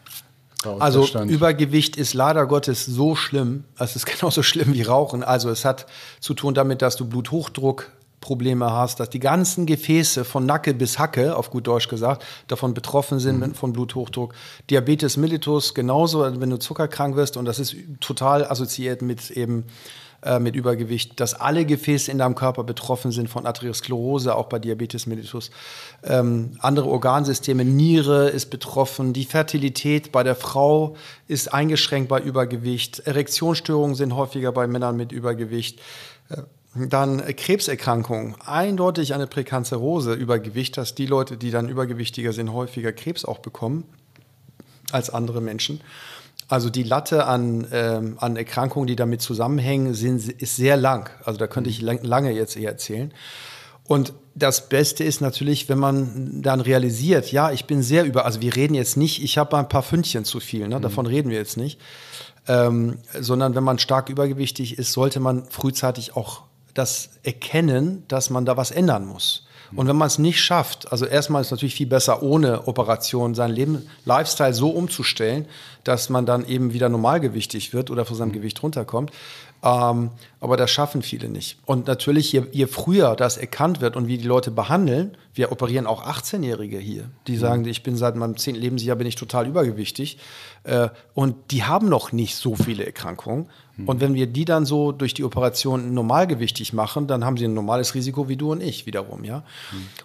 also Übergewicht ist leider Gottes so schlimm, es ist genauso schlimm wie Rauchen. Also es hat zu tun damit, dass du Bluthochdruck Probleme hast, dass die ganzen Gefäße von Nacke bis Hacke, auf gut Deutsch gesagt, davon betroffen sind mhm. von Bluthochdruck. Diabetes mellitus genauso, wenn du zuckerkrank wirst und das ist total assoziiert mit eben äh, mit Übergewicht, dass alle Gefäße in deinem Körper betroffen sind von Arteriosklerose, auch bei Diabetes mellitus. Ähm, andere Organsysteme, Niere ist betroffen, die Fertilität bei der Frau ist eingeschränkt bei Übergewicht, Erektionsstörungen sind häufiger bei Männern mit Übergewicht. Äh, dann Krebserkrankungen, eindeutig eine Präkanzerose, Übergewicht, dass die Leute, die dann übergewichtiger sind, häufiger Krebs auch bekommen als andere Menschen. Also die Latte an, ähm, an Erkrankungen, die damit zusammenhängen, sind, ist sehr lang. Also da könnte ich lang, lange jetzt eher erzählen. Und das Beste ist natürlich, wenn man dann realisiert, ja, ich bin sehr über, also wir reden jetzt nicht, ich habe ein paar Fündchen zu viel, ne? davon mhm. reden wir jetzt nicht, ähm, sondern wenn man stark übergewichtig ist, sollte man frühzeitig auch das erkennen, dass man da was ändern muss. Und wenn man es nicht schafft, also erstmal ist es natürlich viel besser, ohne Operation seinen Leben, Lifestyle so umzustellen, dass man dann eben wieder normalgewichtig wird oder von seinem Gewicht runterkommt. Ähm, aber das schaffen viele nicht. Und natürlich, je, je, früher das erkannt wird und wie die Leute behandeln, wir operieren auch 18-Jährige hier, die sagen, ich bin seit meinem 10. Lebensjahr bin ich total übergewichtig. Äh, und die haben noch nicht so viele Erkrankungen. Und wenn wir die dann so durch die Operation normalgewichtig machen, dann haben sie ein normales Risiko wie du und ich wiederum, ja.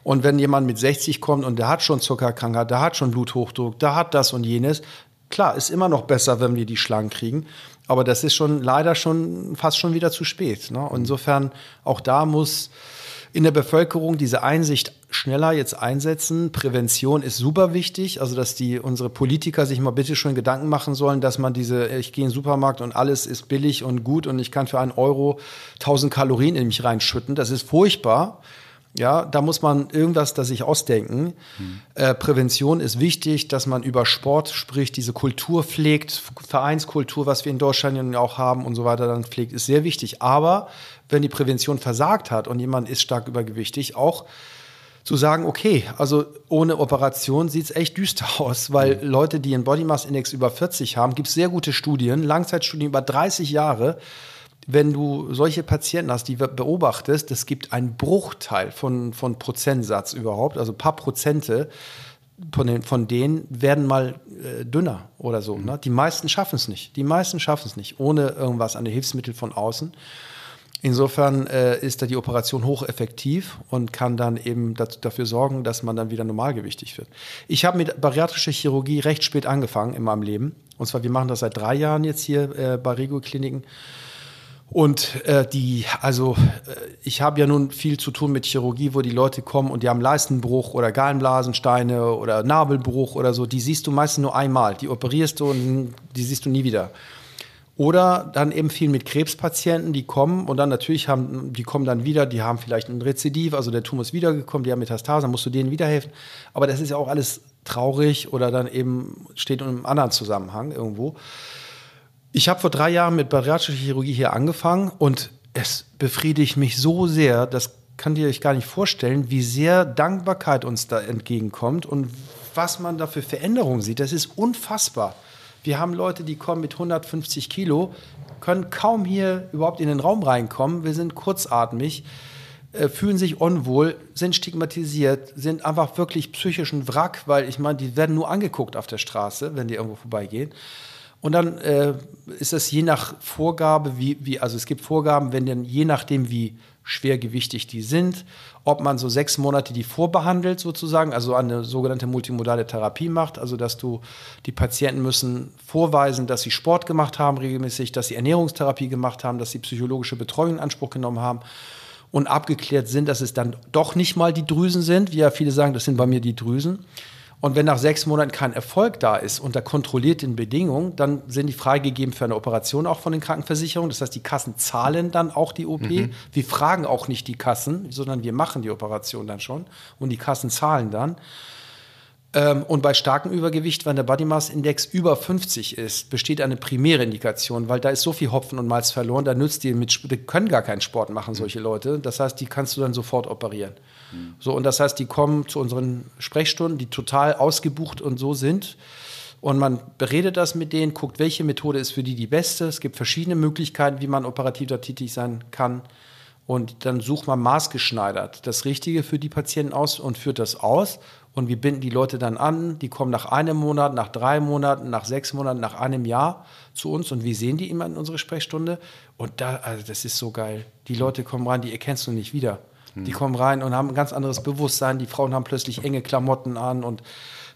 Und wenn jemand mit 60 kommt und der hat schon Zuckerkrankheit, der hat schon Bluthochdruck, der hat das und jenes, klar, ist immer noch besser, wenn wir die Schlangen kriegen. Aber das ist schon leider schon fast schon wieder zu spät. Ne? Insofern auch da muss in der Bevölkerung diese Einsicht schneller jetzt einsetzen. Prävention ist super wichtig, also dass die unsere Politiker sich mal bitte schon Gedanken machen sollen, dass man diese, ich gehe in den Supermarkt und alles ist billig und gut und ich kann für einen Euro 1000 Kalorien in mich reinschütten. Das ist furchtbar. Ja, da muss man irgendwas da sich ausdenken. Hm. Äh, Prävention ist wichtig, dass man über Sport spricht, diese Kultur pflegt, Vereinskultur, was wir in Deutschland ja auch haben und so weiter, dann pflegt, ist sehr wichtig. Aber wenn die Prävention versagt hat und jemand ist stark übergewichtig, auch zu sagen, okay, also ohne Operation sieht es echt düster aus, weil mhm. Leute, die einen Body Mass Index über 40 haben, gibt es sehr gute Studien, Langzeitstudien über 30 Jahre, wenn du solche Patienten hast, die beobachtest, es gibt einen Bruchteil von, von Prozentsatz überhaupt, also ein paar Prozente von, den, von denen werden mal äh, dünner oder so. Mhm. Ne? Die meisten schaffen es nicht. Die meisten schaffen es nicht, ohne irgendwas an Hilfsmittel von außen. Insofern äh, ist da die Operation hocheffektiv und kann dann eben dazu, dafür sorgen, dass man dann wieder normalgewichtig wird. Ich habe mit bariatrischer Chirurgie recht spät angefangen in meinem Leben. Und zwar, wir machen das seit drei Jahren jetzt hier äh, bei Rego-Kliniken. Und äh, die, also äh, ich habe ja nun viel zu tun mit Chirurgie, wo die Leute kommen und die haben Leistenbruch oder Gallenblasensteine oder Nabelbruch oder so. Die siehst du meistens nur einmal. Die operierst du und die siehst du nie wieder. Oder dann eben viel mit Krebspatienten, die kommen und dann natürlich haben, die kommen dann wieder, die haben vielleicht ein Rezidiv, also der Tumor ist wiedergekommen, die haben Metastase, dann musst du denen wiederhelfen. Aber das ist ja auch alles traurig oder dann eben steht in einem anderen Zusammenhang irgendwo. Ich habe vor drei Jahren mit bariatrischer Chirurgie hier angefangen und es befriedigt mich so sehr, das könnt ihr euch gar nicht vorstellen, wie sehr Dankbarkeit uns da entgegenkommt und was man da für Veränderungen sieht. Das ist unfassbar. Wir haben Leute, die kommen mit 150 Kilo, können kaum hier überhaupt in den Raum reinkommen. Wir sind kurzatmig, äh, fühlen sich unwohl, sind stigmatisiert, sind einfach wirklich psychischen Wrack, weil ich meine, die werden nur angeguckt auf der Straße, wenn die irgendwo vorbeigehen. Und dann äh, ist es je nach Vorgabe, wie, wie, also es gibt Vorgaben, wenn denn je nachdem, wie schwergewichtig die sind, ob man so sechs Monate die vorbehandelt sozusagen, also eine sogenannte multimodale Therapie macht, also dass du die Patienten müssen vorweisen, dass sie Sport gemacht haben regelmäßig, dass sie Ernährungstherapie gemacht haben, dass sie psychologische Betreuung in Anspruch genommen haben und abgeklärt sind, dass es dann doch nicht mal die Drüsen sind, wie ja viele sagen, das sind bei mir die Drüsen. Und wenn nach sechs Monaten kein Erfolg da ist unter kontrollierten Bedingungen, dann sind die freigegeben für eine Operation auch von den Krankenversicherungen. Das heißt, die Kassen zahlen dann auch die OP. Mhm. Wir fragen auch nicht die Kassen, sondern wir machen die Operation dann schon und die Kassen zahlen dann. Ähm, und bei starkem Übergewicht, wenn der Body Mass Index über 50 ist, besteht eine primäre Indikation, weil da ist so viel Hopfen und Malz verloren, da nützt die mit, die können gar keinen Sport machen, solche Leute. Das heißt, die kannst du dann sofort operieren. So, und das heißt, die kommen zu unseren Sprechstunden, die total ausgebucht und so sind. Und man beredet das mit denen, guckt, welche Methode ist für die die beste. Es gibt verschiedene Möglichkeiten, wie man operativ da tätig sein kann. Und dann sucht man maßgeschneidert das Richtige für die Patienten aus und führt das aus. Und wir binden die Leute dann an. Die kommen nach einem Monat, nach drei Monaten, nach sechs Monaten, nach einem Jahr zu uns. Und wir sehen die immer in unsere Sprechstunde. Und da, also das ist so geil. Die Leute kommen rein, die erkennst du nicht wieder. Die kommen rein und haben ein ganz anderes Bewusstsein. Die Frauen haben plötzlich enge Klamotten an und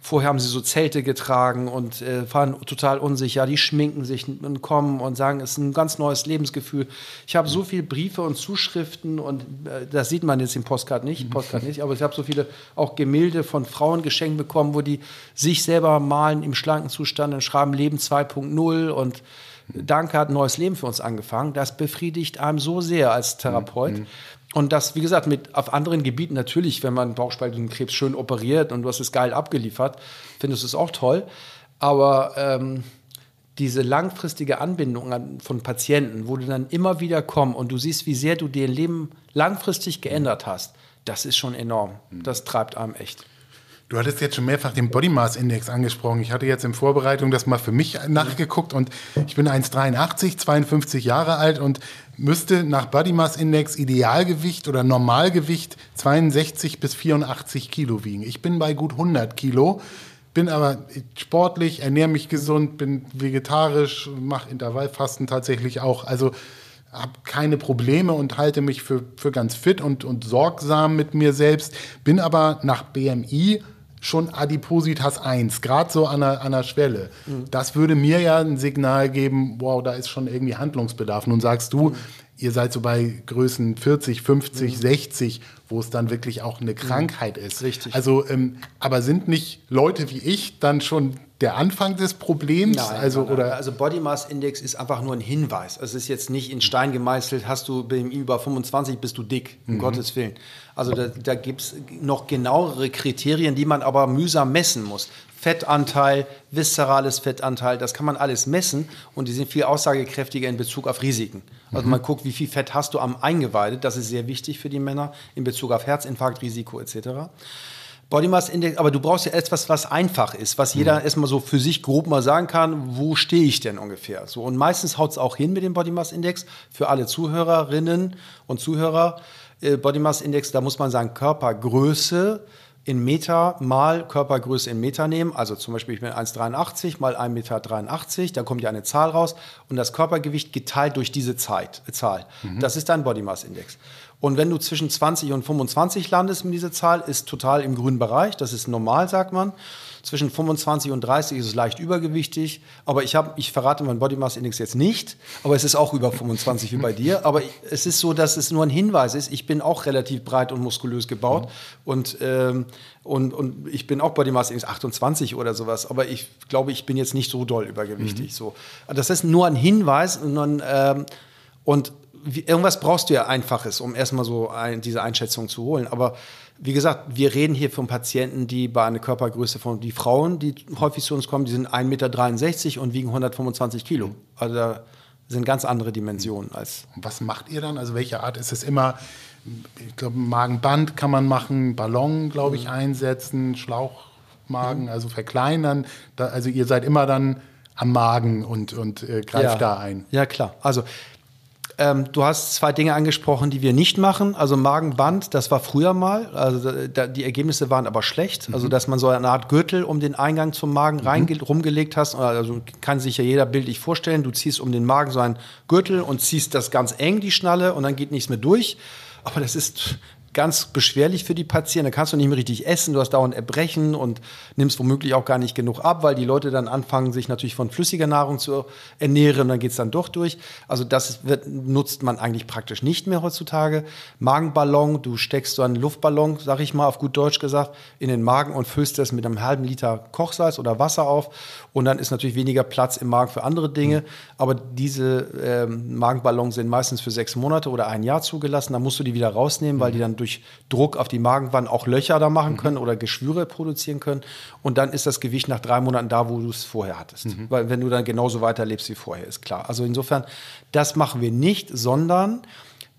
vorher haben sie so Zelte getragen und äh, waren total unsicher. Die schminken sich und kommen und sagen, es ist ein ganz neues Lebensgefühl. Ich habe so viele Briefe und Zuschriften und äh, das sieht man jetzt im Postcard nicht, Postcard nicht, aber ich habe so viele auch Gemälde von Frauen geschenkt bekommen, wo die sich selber malen im schlanken Zustand und schreiben Leben 2.0 und Danke hat ein neues Leben für uns angefangen. Das befriedigt einem so sehr als Therapeut. Mhm. Und das, wie gesagt, mit auf anderen Gebieten natürlich, wenn man Bauchspeicheldrüsenkrebs schön operiert und du hast es geil abgeliefert, findest du es auch toll. Aber ähm, diese langfristige Anbindung an, von Patienten, wo du dann immer wieder kommst und du siehst, wie sehr du dir Leben langfristig geändert hast, das ist schon enorm. Das treibt einem echt. Du hattest jetzt schon mehrfach den Body Mass Index angesprochen. Ich hatte jetzt in Vorbereitung das mal für mich nachgeguckt und ich bin 1,83, 52 Jahre alt und müsste nach Body Mass Index Idealgewicht oder Normalgewicht 62 bis 84 Kilo wiegen. Ich bin bei gut 100 Kilo, bin aber sportlich, ernähre mich gesund, bin vegetarisch, mache Intervallfasten tatsächlich auch. Also habe keine Probleme und halte mich für, für ganz fit und, und sorgsam mit mir selbst, bin aber nach BMI schon Adipositas 1, gerade so an der, an der Schwelle. Mhm. Das würde mir ja ein Signal geben, wow, da ist schon irgendwie Handlungsbedarf. Nun sagst du, mhm. ihr seid so bei Größen 40, 50, mhm. 60, wo es dann wirklich auch eine Krankheit ist. Richtig. Also, ähm, aber sind nicht Leute wie ich dann schon der Anfang des Problems? Nein, also, nein, Oder? also Body Mass Index ist einfach nur ein Hinweis. Es ist jetzt nicht in Stein gemeißelt, hast du über 25, bist du dick, um mhm. Gottes Willen. Also da, da gibt es noch genauere Kriterien, die man aber mühsam messen muss. Fettanteil, viszerales Fettanteil, das kann man alles messen und die sind viel aussagekräftiger in Bezug auf Risiken. Also mhm. man guckt, wie viel Fett hast du am Eingeweide, das ist sehr wichtig für die Männer in Bezug auf Herzinfarktrisiko etc. Body Mass Index, aber du brauchst ja etwas, was einfach ist, was jeder mhm. erstmal so für sich grob mal sagen kann, wo stehe ich denn ungefähr? So, und meistens haut es auch hin mit dem Body Mass Index für alle Zuhörerinnen und Zuhörer. Äh, Body Mass Index, da muss man sagen, Körpergröße in Meter mal Körpergröße in Meter nehmen. Also zum Beispiel, ich bin 1,83 mal 1,83 Meter, da kommt ja eine Zahl raus und das Körpergewicht geteilt durch diese Zeit, Zahl. Mhm. Das ist dein Body Mass Index. Und wenn du zwischen 20 und 25 landest mit dieser Zahl, ist total im grünen Bereich. Das ist normal, sagt man. Zwischen 25 und 30 ist es leicht übergewichtig. Aber ich, hab, ich verrate meinen Body Mass Index jetzt nicht. Aber es ist auch über 25 wie bei dir. Aber es ist so, dass es nur ein Hinweis ist. Ich bin auch relativ breit und muskulös gebaut. Mhm. Und, ähm, und, und ich bin auch Body Mass Index 28 oder sowas. Aber ich glaube, ich bin jetzt nicht so doll übergewichtig. Mhm. So. Das ist nur ein Hinweis. Und, ähm, und wie, irgendwas brauchst du ja Einfaches, um erstmal so ein, diese Einschätzung zu holen. Aber wie gesagt, wir reden hier von Patienten, die bei einer Körpergröße von, die Frauen, die häufig zu uns kommen, die sind 1,63 Meter und wiegen 125 Kilo. Also da sind ganz andere Dimensionen als. Was macht ihr dann? Also welche Art ist es immer? Ich glaube, Magenband kann man machen, Ballon, glaube ich, mhm. einsetzen, Schlauchmagen, mhm. also verkleinern. Da, also ihr seid immer dann am Magen und, und äh, greift ja. da ein. Ja, klar. Also ähm, du hast zwei Dinge angesprochen, die wir nicht machen. Also Magenband, das war früher mal. Also da, die Ergebnisse waren aber schlecht. Also, mhm. Also dass man so eine Art Gürtel um den Eingang zum Magen mhm. rein rumgelegt hast. Also kann sich ja jeder bildlich vorstellen. Du ziehst um den Magen so einen Gürtel und ziehst das ganz eng, die Schnalle, und dann geht nichts mehr durch. Aber das ist ganz beschwerlich für die Patienten. Da kannst du nicht mehr richtig essen, du hast dauernd Erbrechen und nimmst womöglich auch gar nicht genug ab, weil die Leute dann anfangen, sich natürlich von flüssiger Nahrung zu ernähren und dann geht es dann doch durch. Also das wird, nutzt man eigentlich praktisch nicht mehr heutzutage. Magenballon, du steckst so einen Luftballon, sag ich mal auf gut Deutsch gesagt, in den Magen und füllst das mit einem halben Liter Kochsalz oder Wasser auf und dann ist natürlich weniger Platz im Magen für andere Dinge. Mhm. Aber diese ähm, Magenballons sind meistens für sechs Monate oder ein Jahr zugelassen. Da musst du die wieder rausnehmen, mhm. weil die dann durch Druck auf die Magenwand auch Löcher da machen können mhm. oder Geschwüre produzieren können. Und dann ist das Gewicht nach drei Monaten da, wo du es vorher hattest. Mhm. Weil wenn du dann genauso weiterlebst wie vorher, ist klar. Also insofern, das machen wir nicht, sondern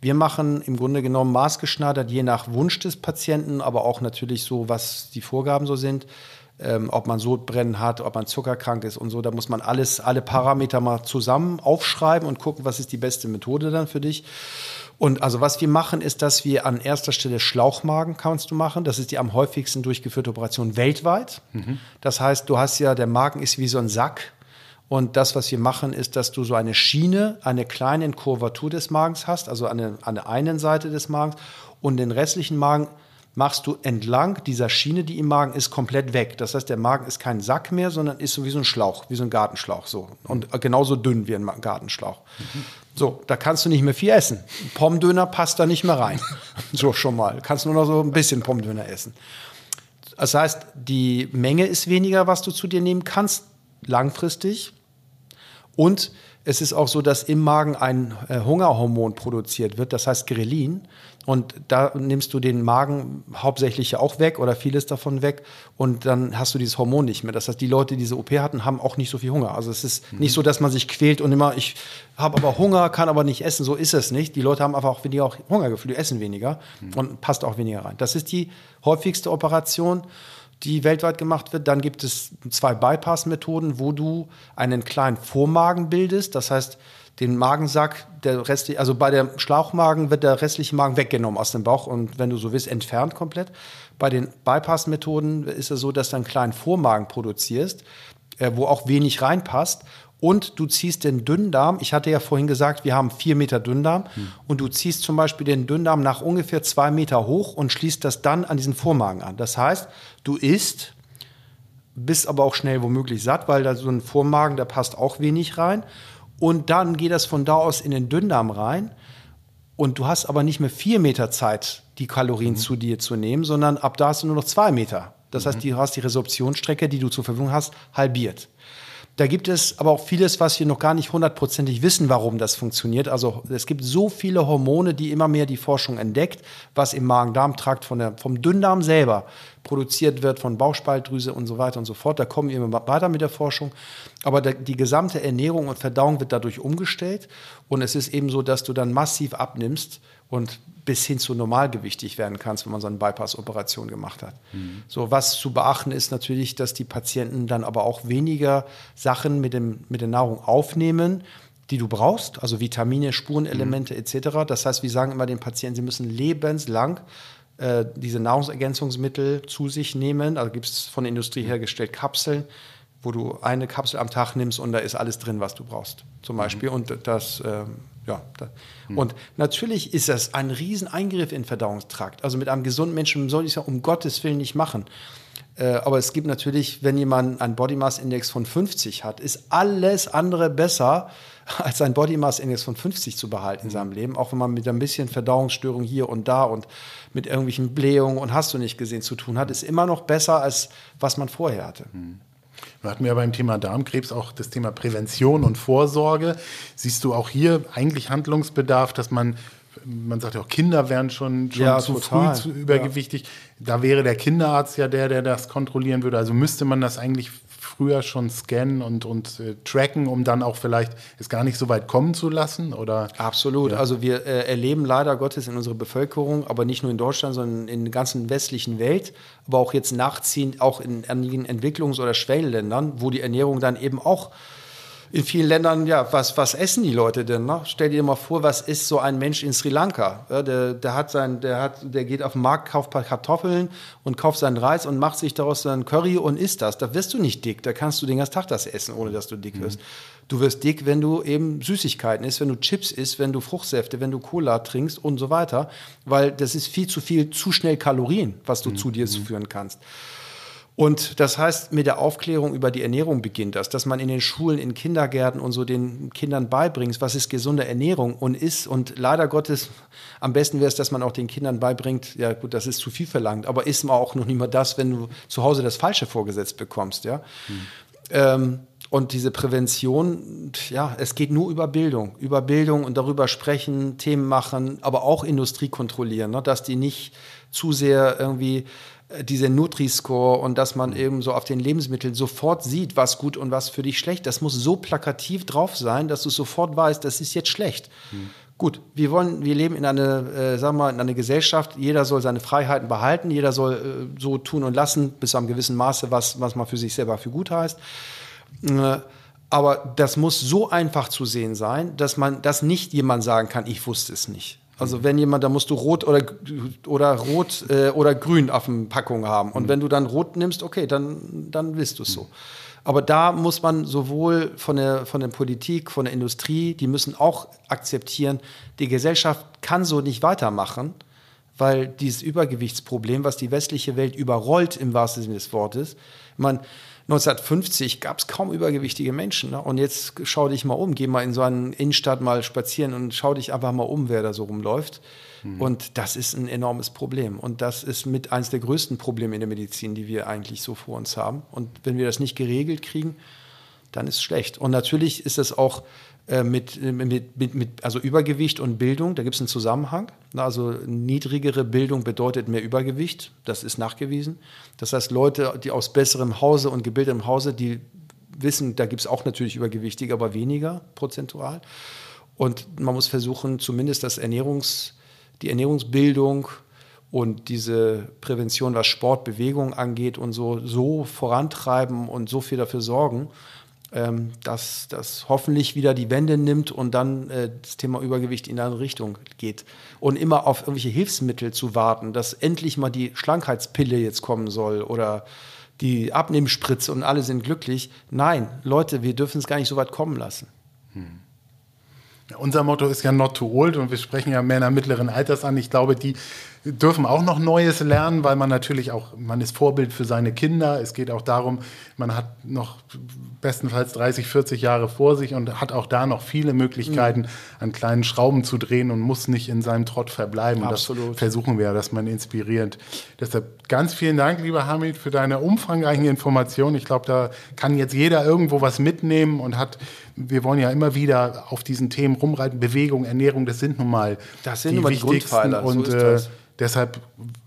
wir machen im Grunde genommen maßgeschneidert, je nach Wunsch des Patienten, aber auch natürlich so, was die Vorgaben so sind. Ähm, ob man Sodbrennen hat, ob man zuckerkrank ist und so. Da muss man alles, alle Parameter mal zusammen aufschreiben und gucken, was ist die beste Methode dann für dich. Und also was wir machen, ist, dass wir an erster Stelle Schlauchmagen kannst du machen. Das ist die am häufigsten durchgeführte Operation weltweit. Mhm. Das heißt, du hast ja, der Magen ist wie so ein Sack. Und das, was wir machen, ist, dass du so eine Schiene, eine kleine Kurvatur des Magens hast, also an der, an der einen Seite des Magens und den restlichen Magen machst du entlang dieser Schiene, die im Magen ist, komplett weg. Das heißt, der Magen ist kein Sack mehr, sondern ist so wie so ein Schlauch, wie so ein Gartenschlauch. So. Und genauso dünn wie ein Gartenschlauch. Mhm. So, da kannst du nicht mehr viel essen. Pommdöner passt da nicht mehr rein. so schon mal. Kannst nur noch so ein bisschen Pommdöner essen. Das heißt, die Menge ist weniger, was du zu dir nehmen kannst, langfristig. Und es ist auch so, dass im Magen ein äh, Hungerhormon produziert wird, das heißt Grelin. Und da nimmst du den Magen hauptsächlich ja auch weg oder vieles davon weg und dann hast du dieses Hormon nicht mehr. Das heißt, die Leute, die diese OP hatten, haben auch nicht so viel Hunger. Also es ist mhm. nicht so, dass man sich quält und immer, ich habe aber Hunger, kann aber nicht essen. So ist es nicht. Die Leute haben einfach auch weniger Hungergefühl, die essen weniger mhm. und passt auch weniger rein. Das ist die häufigste Operation die weltweit gemacht wird. Dann gibt es zwei Bypass-Methoden, wo du einen kleinen Vormagen bildest. Das heißt, den Magensack, der restliche, also bei der Schlauchmagen wird der restliche Magen weggenommen aus dem Bauch und wenn du so willst, entfernt komplett. Bei den Bypass-Methoden ist es so, dass du einen kleinen Vormagen produzierst, äh, wo auch wenig reinpasst und du ziehst den Dünndarm. Ich hatte ja vorhin gesagt, wir haben vier Meter Dünndarm hm. und du ziehst zum Beispiel den Dünndarm nach ungefähr zwei Meter hoch und schließt das dann an diesen Vormagen an. Das heißt, du isst, bist aber auch schnell womöglich satt, weil da so ein Vormagen, da passt auch wenig rein. Und dann geht das von da aus in den Dünndarm rein. Und du hast aber nicht mehr vier Meter Zeit, die Kalorien mhm. zu dir zu nehmen, sondern ab da hast du nur noch zwei Meter. Das mhm. heißt, du hast die Resorptionsstrecke, die du zur Verfügung hast, halbiert. Da gibt es aber auch vieles, was wir noch gar nicht hundertprozentig wissen, warum das funktioniert. Also es gibt so viele Hormone, die immer mehr die Forschung entdeckt, was im Magen-Darm-Trakt vom Dünndarm selber produziert wird, von Bauchspaltdrüse und so weiter und so fort. Da kommen wir immer weiter mit der Forschung. Aber der, die gesamte Ernährung und Verdauung wird dadurch umgestellt. Und es ist eben so, dass du dann massiv abnimmst und bis hin zu normalgewichtig werden kannst, wenn man so eine Bypass-Operation gemacht hat. Mhm. So, was zu beachten ist natürlich, dass die Patienten dann aber auch weniger Sachen mit, dem, mit der Nahrung aufnehmen, die du brauchst, also Vitamine, Spurenelemente mhm. etc. Das heißt, wir sagen immer den Patienten, sie müssen lebenslang äh, diese Nahrungsergänzungsmittel zu sich nehmen. Also gibt es von der Industrie hergestellt Kapseln, wo du eine Kapsel am Tag nimmst und da ist alles drin, was du brauchst, zum mhm. Beispiel. Mhm. Und das äh, ja. Hm. Und natürlich ist das ein Rieseneingriff in den Verdauungstrakt. Also mit einem gesunden Menschen soll ich es ja um Gottes Willen nicht machen. Äh, aber es gibt natürlich, wenn jemand einen Body Mass Index von 50 hat, ist alles andere besser, als einen Body Mass Index von 50 zu behalten in seinem Leben. Auch wenn man mit ein bisschen Verdauungsstörung hier und da und mit irgendwelchen Blähungen und hast du nicht gesehen zu tun hat, ist immer noch besser, als was man vorher hatte. Mhm. Wir hatten ja beim Thema Darmkrebs auch das Thema Prävention und Vorsorge. Siehst du auch hier eigentlich Handlungsbedarf, dass man man sagt ja auch, Kinder werden schon, schon ja, zu total. früh zu übergewichtig. Ja. Da wäre der Kinderarzt ja der, der das kontrollieren würde. Also müsste man das eigentlich früher schon scannen und, und äh, tracken, um dann auch vielleicht es gar nicht so weit kommen zu lassen? Oder? Absolut. Ja. Also wir äh, erleben leider Gottes in unserer Bevölkerung, aber nicht nur in Deutschland, sondern in der ganzen westlichen Welt, aber auch jetzt nachziehend auch in einigen Entwicklungs- oder Schwellenländern, wo die Ernährung dann eben auch in vielen Ländern, ja, was, was essen die Leute denn? Ne? Stell dir mal vor, was ist so ein Mensch in Sri Lanka? Ja, der, der, hat sein, der, hat, der geht auf den Markt, kauft ein paar Kartoffeln und kauft seinen Reis und macht sich daraus seinen Curry und isst das. Da wirst du nicht dick. Da kannst du den ganzen Tag das essen, ohne dass du dick wirst. Mhm. Du wirst dick, wenn du eben Süßigkeiten isst, wenn du Chips isst, wenn du Fruchtsäfte, wenn du Cola trinkst und so weiter. Weil das ist viel zu viel, zu schnell Kalorien, was du mhm. zu dir mhm. führen kannst. Und das heißt, mit der Aufklärung über die Ernährung beginnt das, dass man in den Schulen, in Kindergärten und so den Kindern beibringt, was ist gesunde Ernährung und ist. Und leider Gottes, am besten wäre es, dass man auch den Kindern beibringt, ja gut, das ist zu viel verlangt, aber ist man auch noch nicht mal das, wenn du zu Hause das Falsche vorgesetzt bekommst, ja. Hm. Ähm, und diese Prävention, ja, es geht nur über Bildung, über Bildung und darüber sprechen, Themen machen, aber auch Industrie kontrollieren, ne, dass die nicht zu sehr irgendwie diese Nutri-Score und dass man eben so auf den Lebensmitteln sofort sieht, was gut und was für dich schlecht. Das muss so plakativ drauf sein, dass du sofort weißt, das ist jetzt schlecht. Hm. Gut, wir wollen, wir leben in einer, äh, sagen wir mal, in einer Gesellschaft. Jeder soll seine Freiheiten behalten. Jeder soll äh, so tun und lassen, bis zu einem gewissen Maße, was, was man für sich selber für gut heißt. Äh, aber das muss so einfach zu sehen sein, dass man, dass nicht jemand sagen kann, ich wusste es nicht. Also wenn jemand, da musst du rot oder, oder rot äh, oder grün auf dem Packung haben. Und mhm. wenn du dann rot nimmst, okay, dann, dann willst du es so. Aber da muss man sowohl von der, von der Politik, von der Industrie, die müssen auch akzeptieren, die Gesellschaft kann so nicht weitermachen, weil dieses Übergewichtsproblem, was die westliche Welt überrollt im wahrsten Sinne des Wortes, man 1950 gab es kaum übergewichtige Menschen. Ne? Und jetzt schau dich mal um, geh mal in so eine Innenstadt mal spazieren und schau dich einfach mal um, wer da so rumläuft. Mhm. Und das ist ein enormes Problem. Und das ist mit eines der größten Probleme in der Medizin, die wir eigentlich so vor uns haben. Und wenn wir das nicht geregelt kriegen, dann ist es schlecht. Und natürlich ist es auch mit, mit, mit, mit, also Übergewicht und Bildung, da gibt es einen Zusammenhang. Also niedrigere Bildung bedeutet mehr Übergewicht, das ist nachgewiesen. Das heißt, Leute, die aus besserem Hause und gebildetem Hause, die wissen, da gibt es auch natürlich Übergewichtige, aber weniger prozentual. Und man muss versuchen, zumindest das Ernährungs, die Ernährungsbildung und diese Prävention, was Sport, Bewegung angeht und so, so vorantreiben und so viel dafür sorgen, ähm, dass das hoffentlich wieder die Wende nimmt und dann äh, das Thema Übergewicht in eine Richtung geht. Und immer auf irgendwelche Hilfsmittel zu warten, dass endlich mal die Schlankheitspille jetzt kommen soll oder die Abnehmspritze und alle sind glücklich. Nein, Leute, wir dürfen es gar nicht so weit kommen lassen. Hm. Unser Motto ist ja not too old und wir sprechen ja Männer mittleren Alters an. Ich glaube, die dürfen auch noch Neues lernen, weil man natürlich auch, man ist Vorbild für seine Kinder. Es geht auch darum, man hat noch bestenfalls 30, 40 Jahre vor sich und hat auch da noch viele Möglichkeiten, mhm. an kleinen Schrauben zu drehen und muss nicht in seinem Trott verbleiben. Absolut. Das versuchen wir, dass man inspirierend. Deshalb ganz vielen Dank, lieber Hamid, für deine umfangreichen Informationen. Ich glaube, da kann jetzt jeder irgendwo was mitnehmen und hat, wir wollen ja immer wieder auf diesen Themen rumreiten. Bewegung, Ernährung, das sind nun mal das sind die, die Grundpfeiler. Und so äh, Deshalb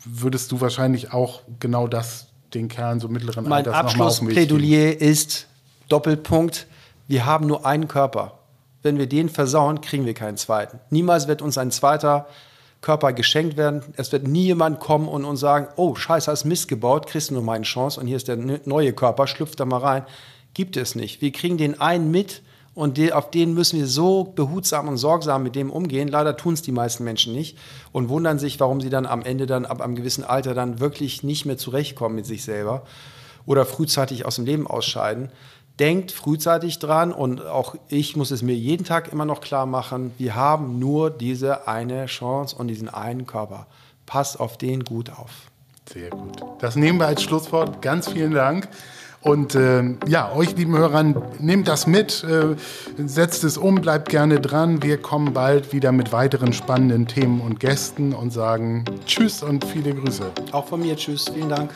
würdest du wahrscheinlich auch genau das den Kern so mittleren mein Alters Mein Abschlussplädoyer ist Doppelpunkt. Wir haben nur einen Körper. Wenn wir den versauen, kriegen wir keinen zweiten. Niemals wird uns ein zweiter Körper geschenkt werden. Es wird nie jemand kommen und uns sagen, oh, scheiße, hast Mist gebaut, kriegst du nur meine Chance und hier ist der neue Körper, schlüpft da mal rein. Gibt es nicht. Wir kriegen den einen mit und die, auf den müssen wir so behutsam und sorgsam mit dem umgehen. Leider tun es die meisten Menschen nicht und wundern sich, warum sie dann am Ende dann ab einem gewissen Alter dann wirklich nicht mehr zurechtkommen mit sich selber oder frühzeitig aus dem Leben ausscheiden. Denkt frühzeitig dran und auch ich muss es mir jeden Tag immer noch klar machen, wir haben nur diese eine Chance und diesen einen Körper. Passt auf den gut auf. Sehr gut. Das nehmen wir als Schlusswort. Ganz vielen Dank. Und äh, ja, euch lieben Hörern, nehmt das mit, äh, setzt es um, bleibt gerne dran. Wir kommen bald wieder mit weiteren spannenden Themen und Gästen und sagen Tschüss und viele Grüße. Auch von mir Tschüss, vielen Dank.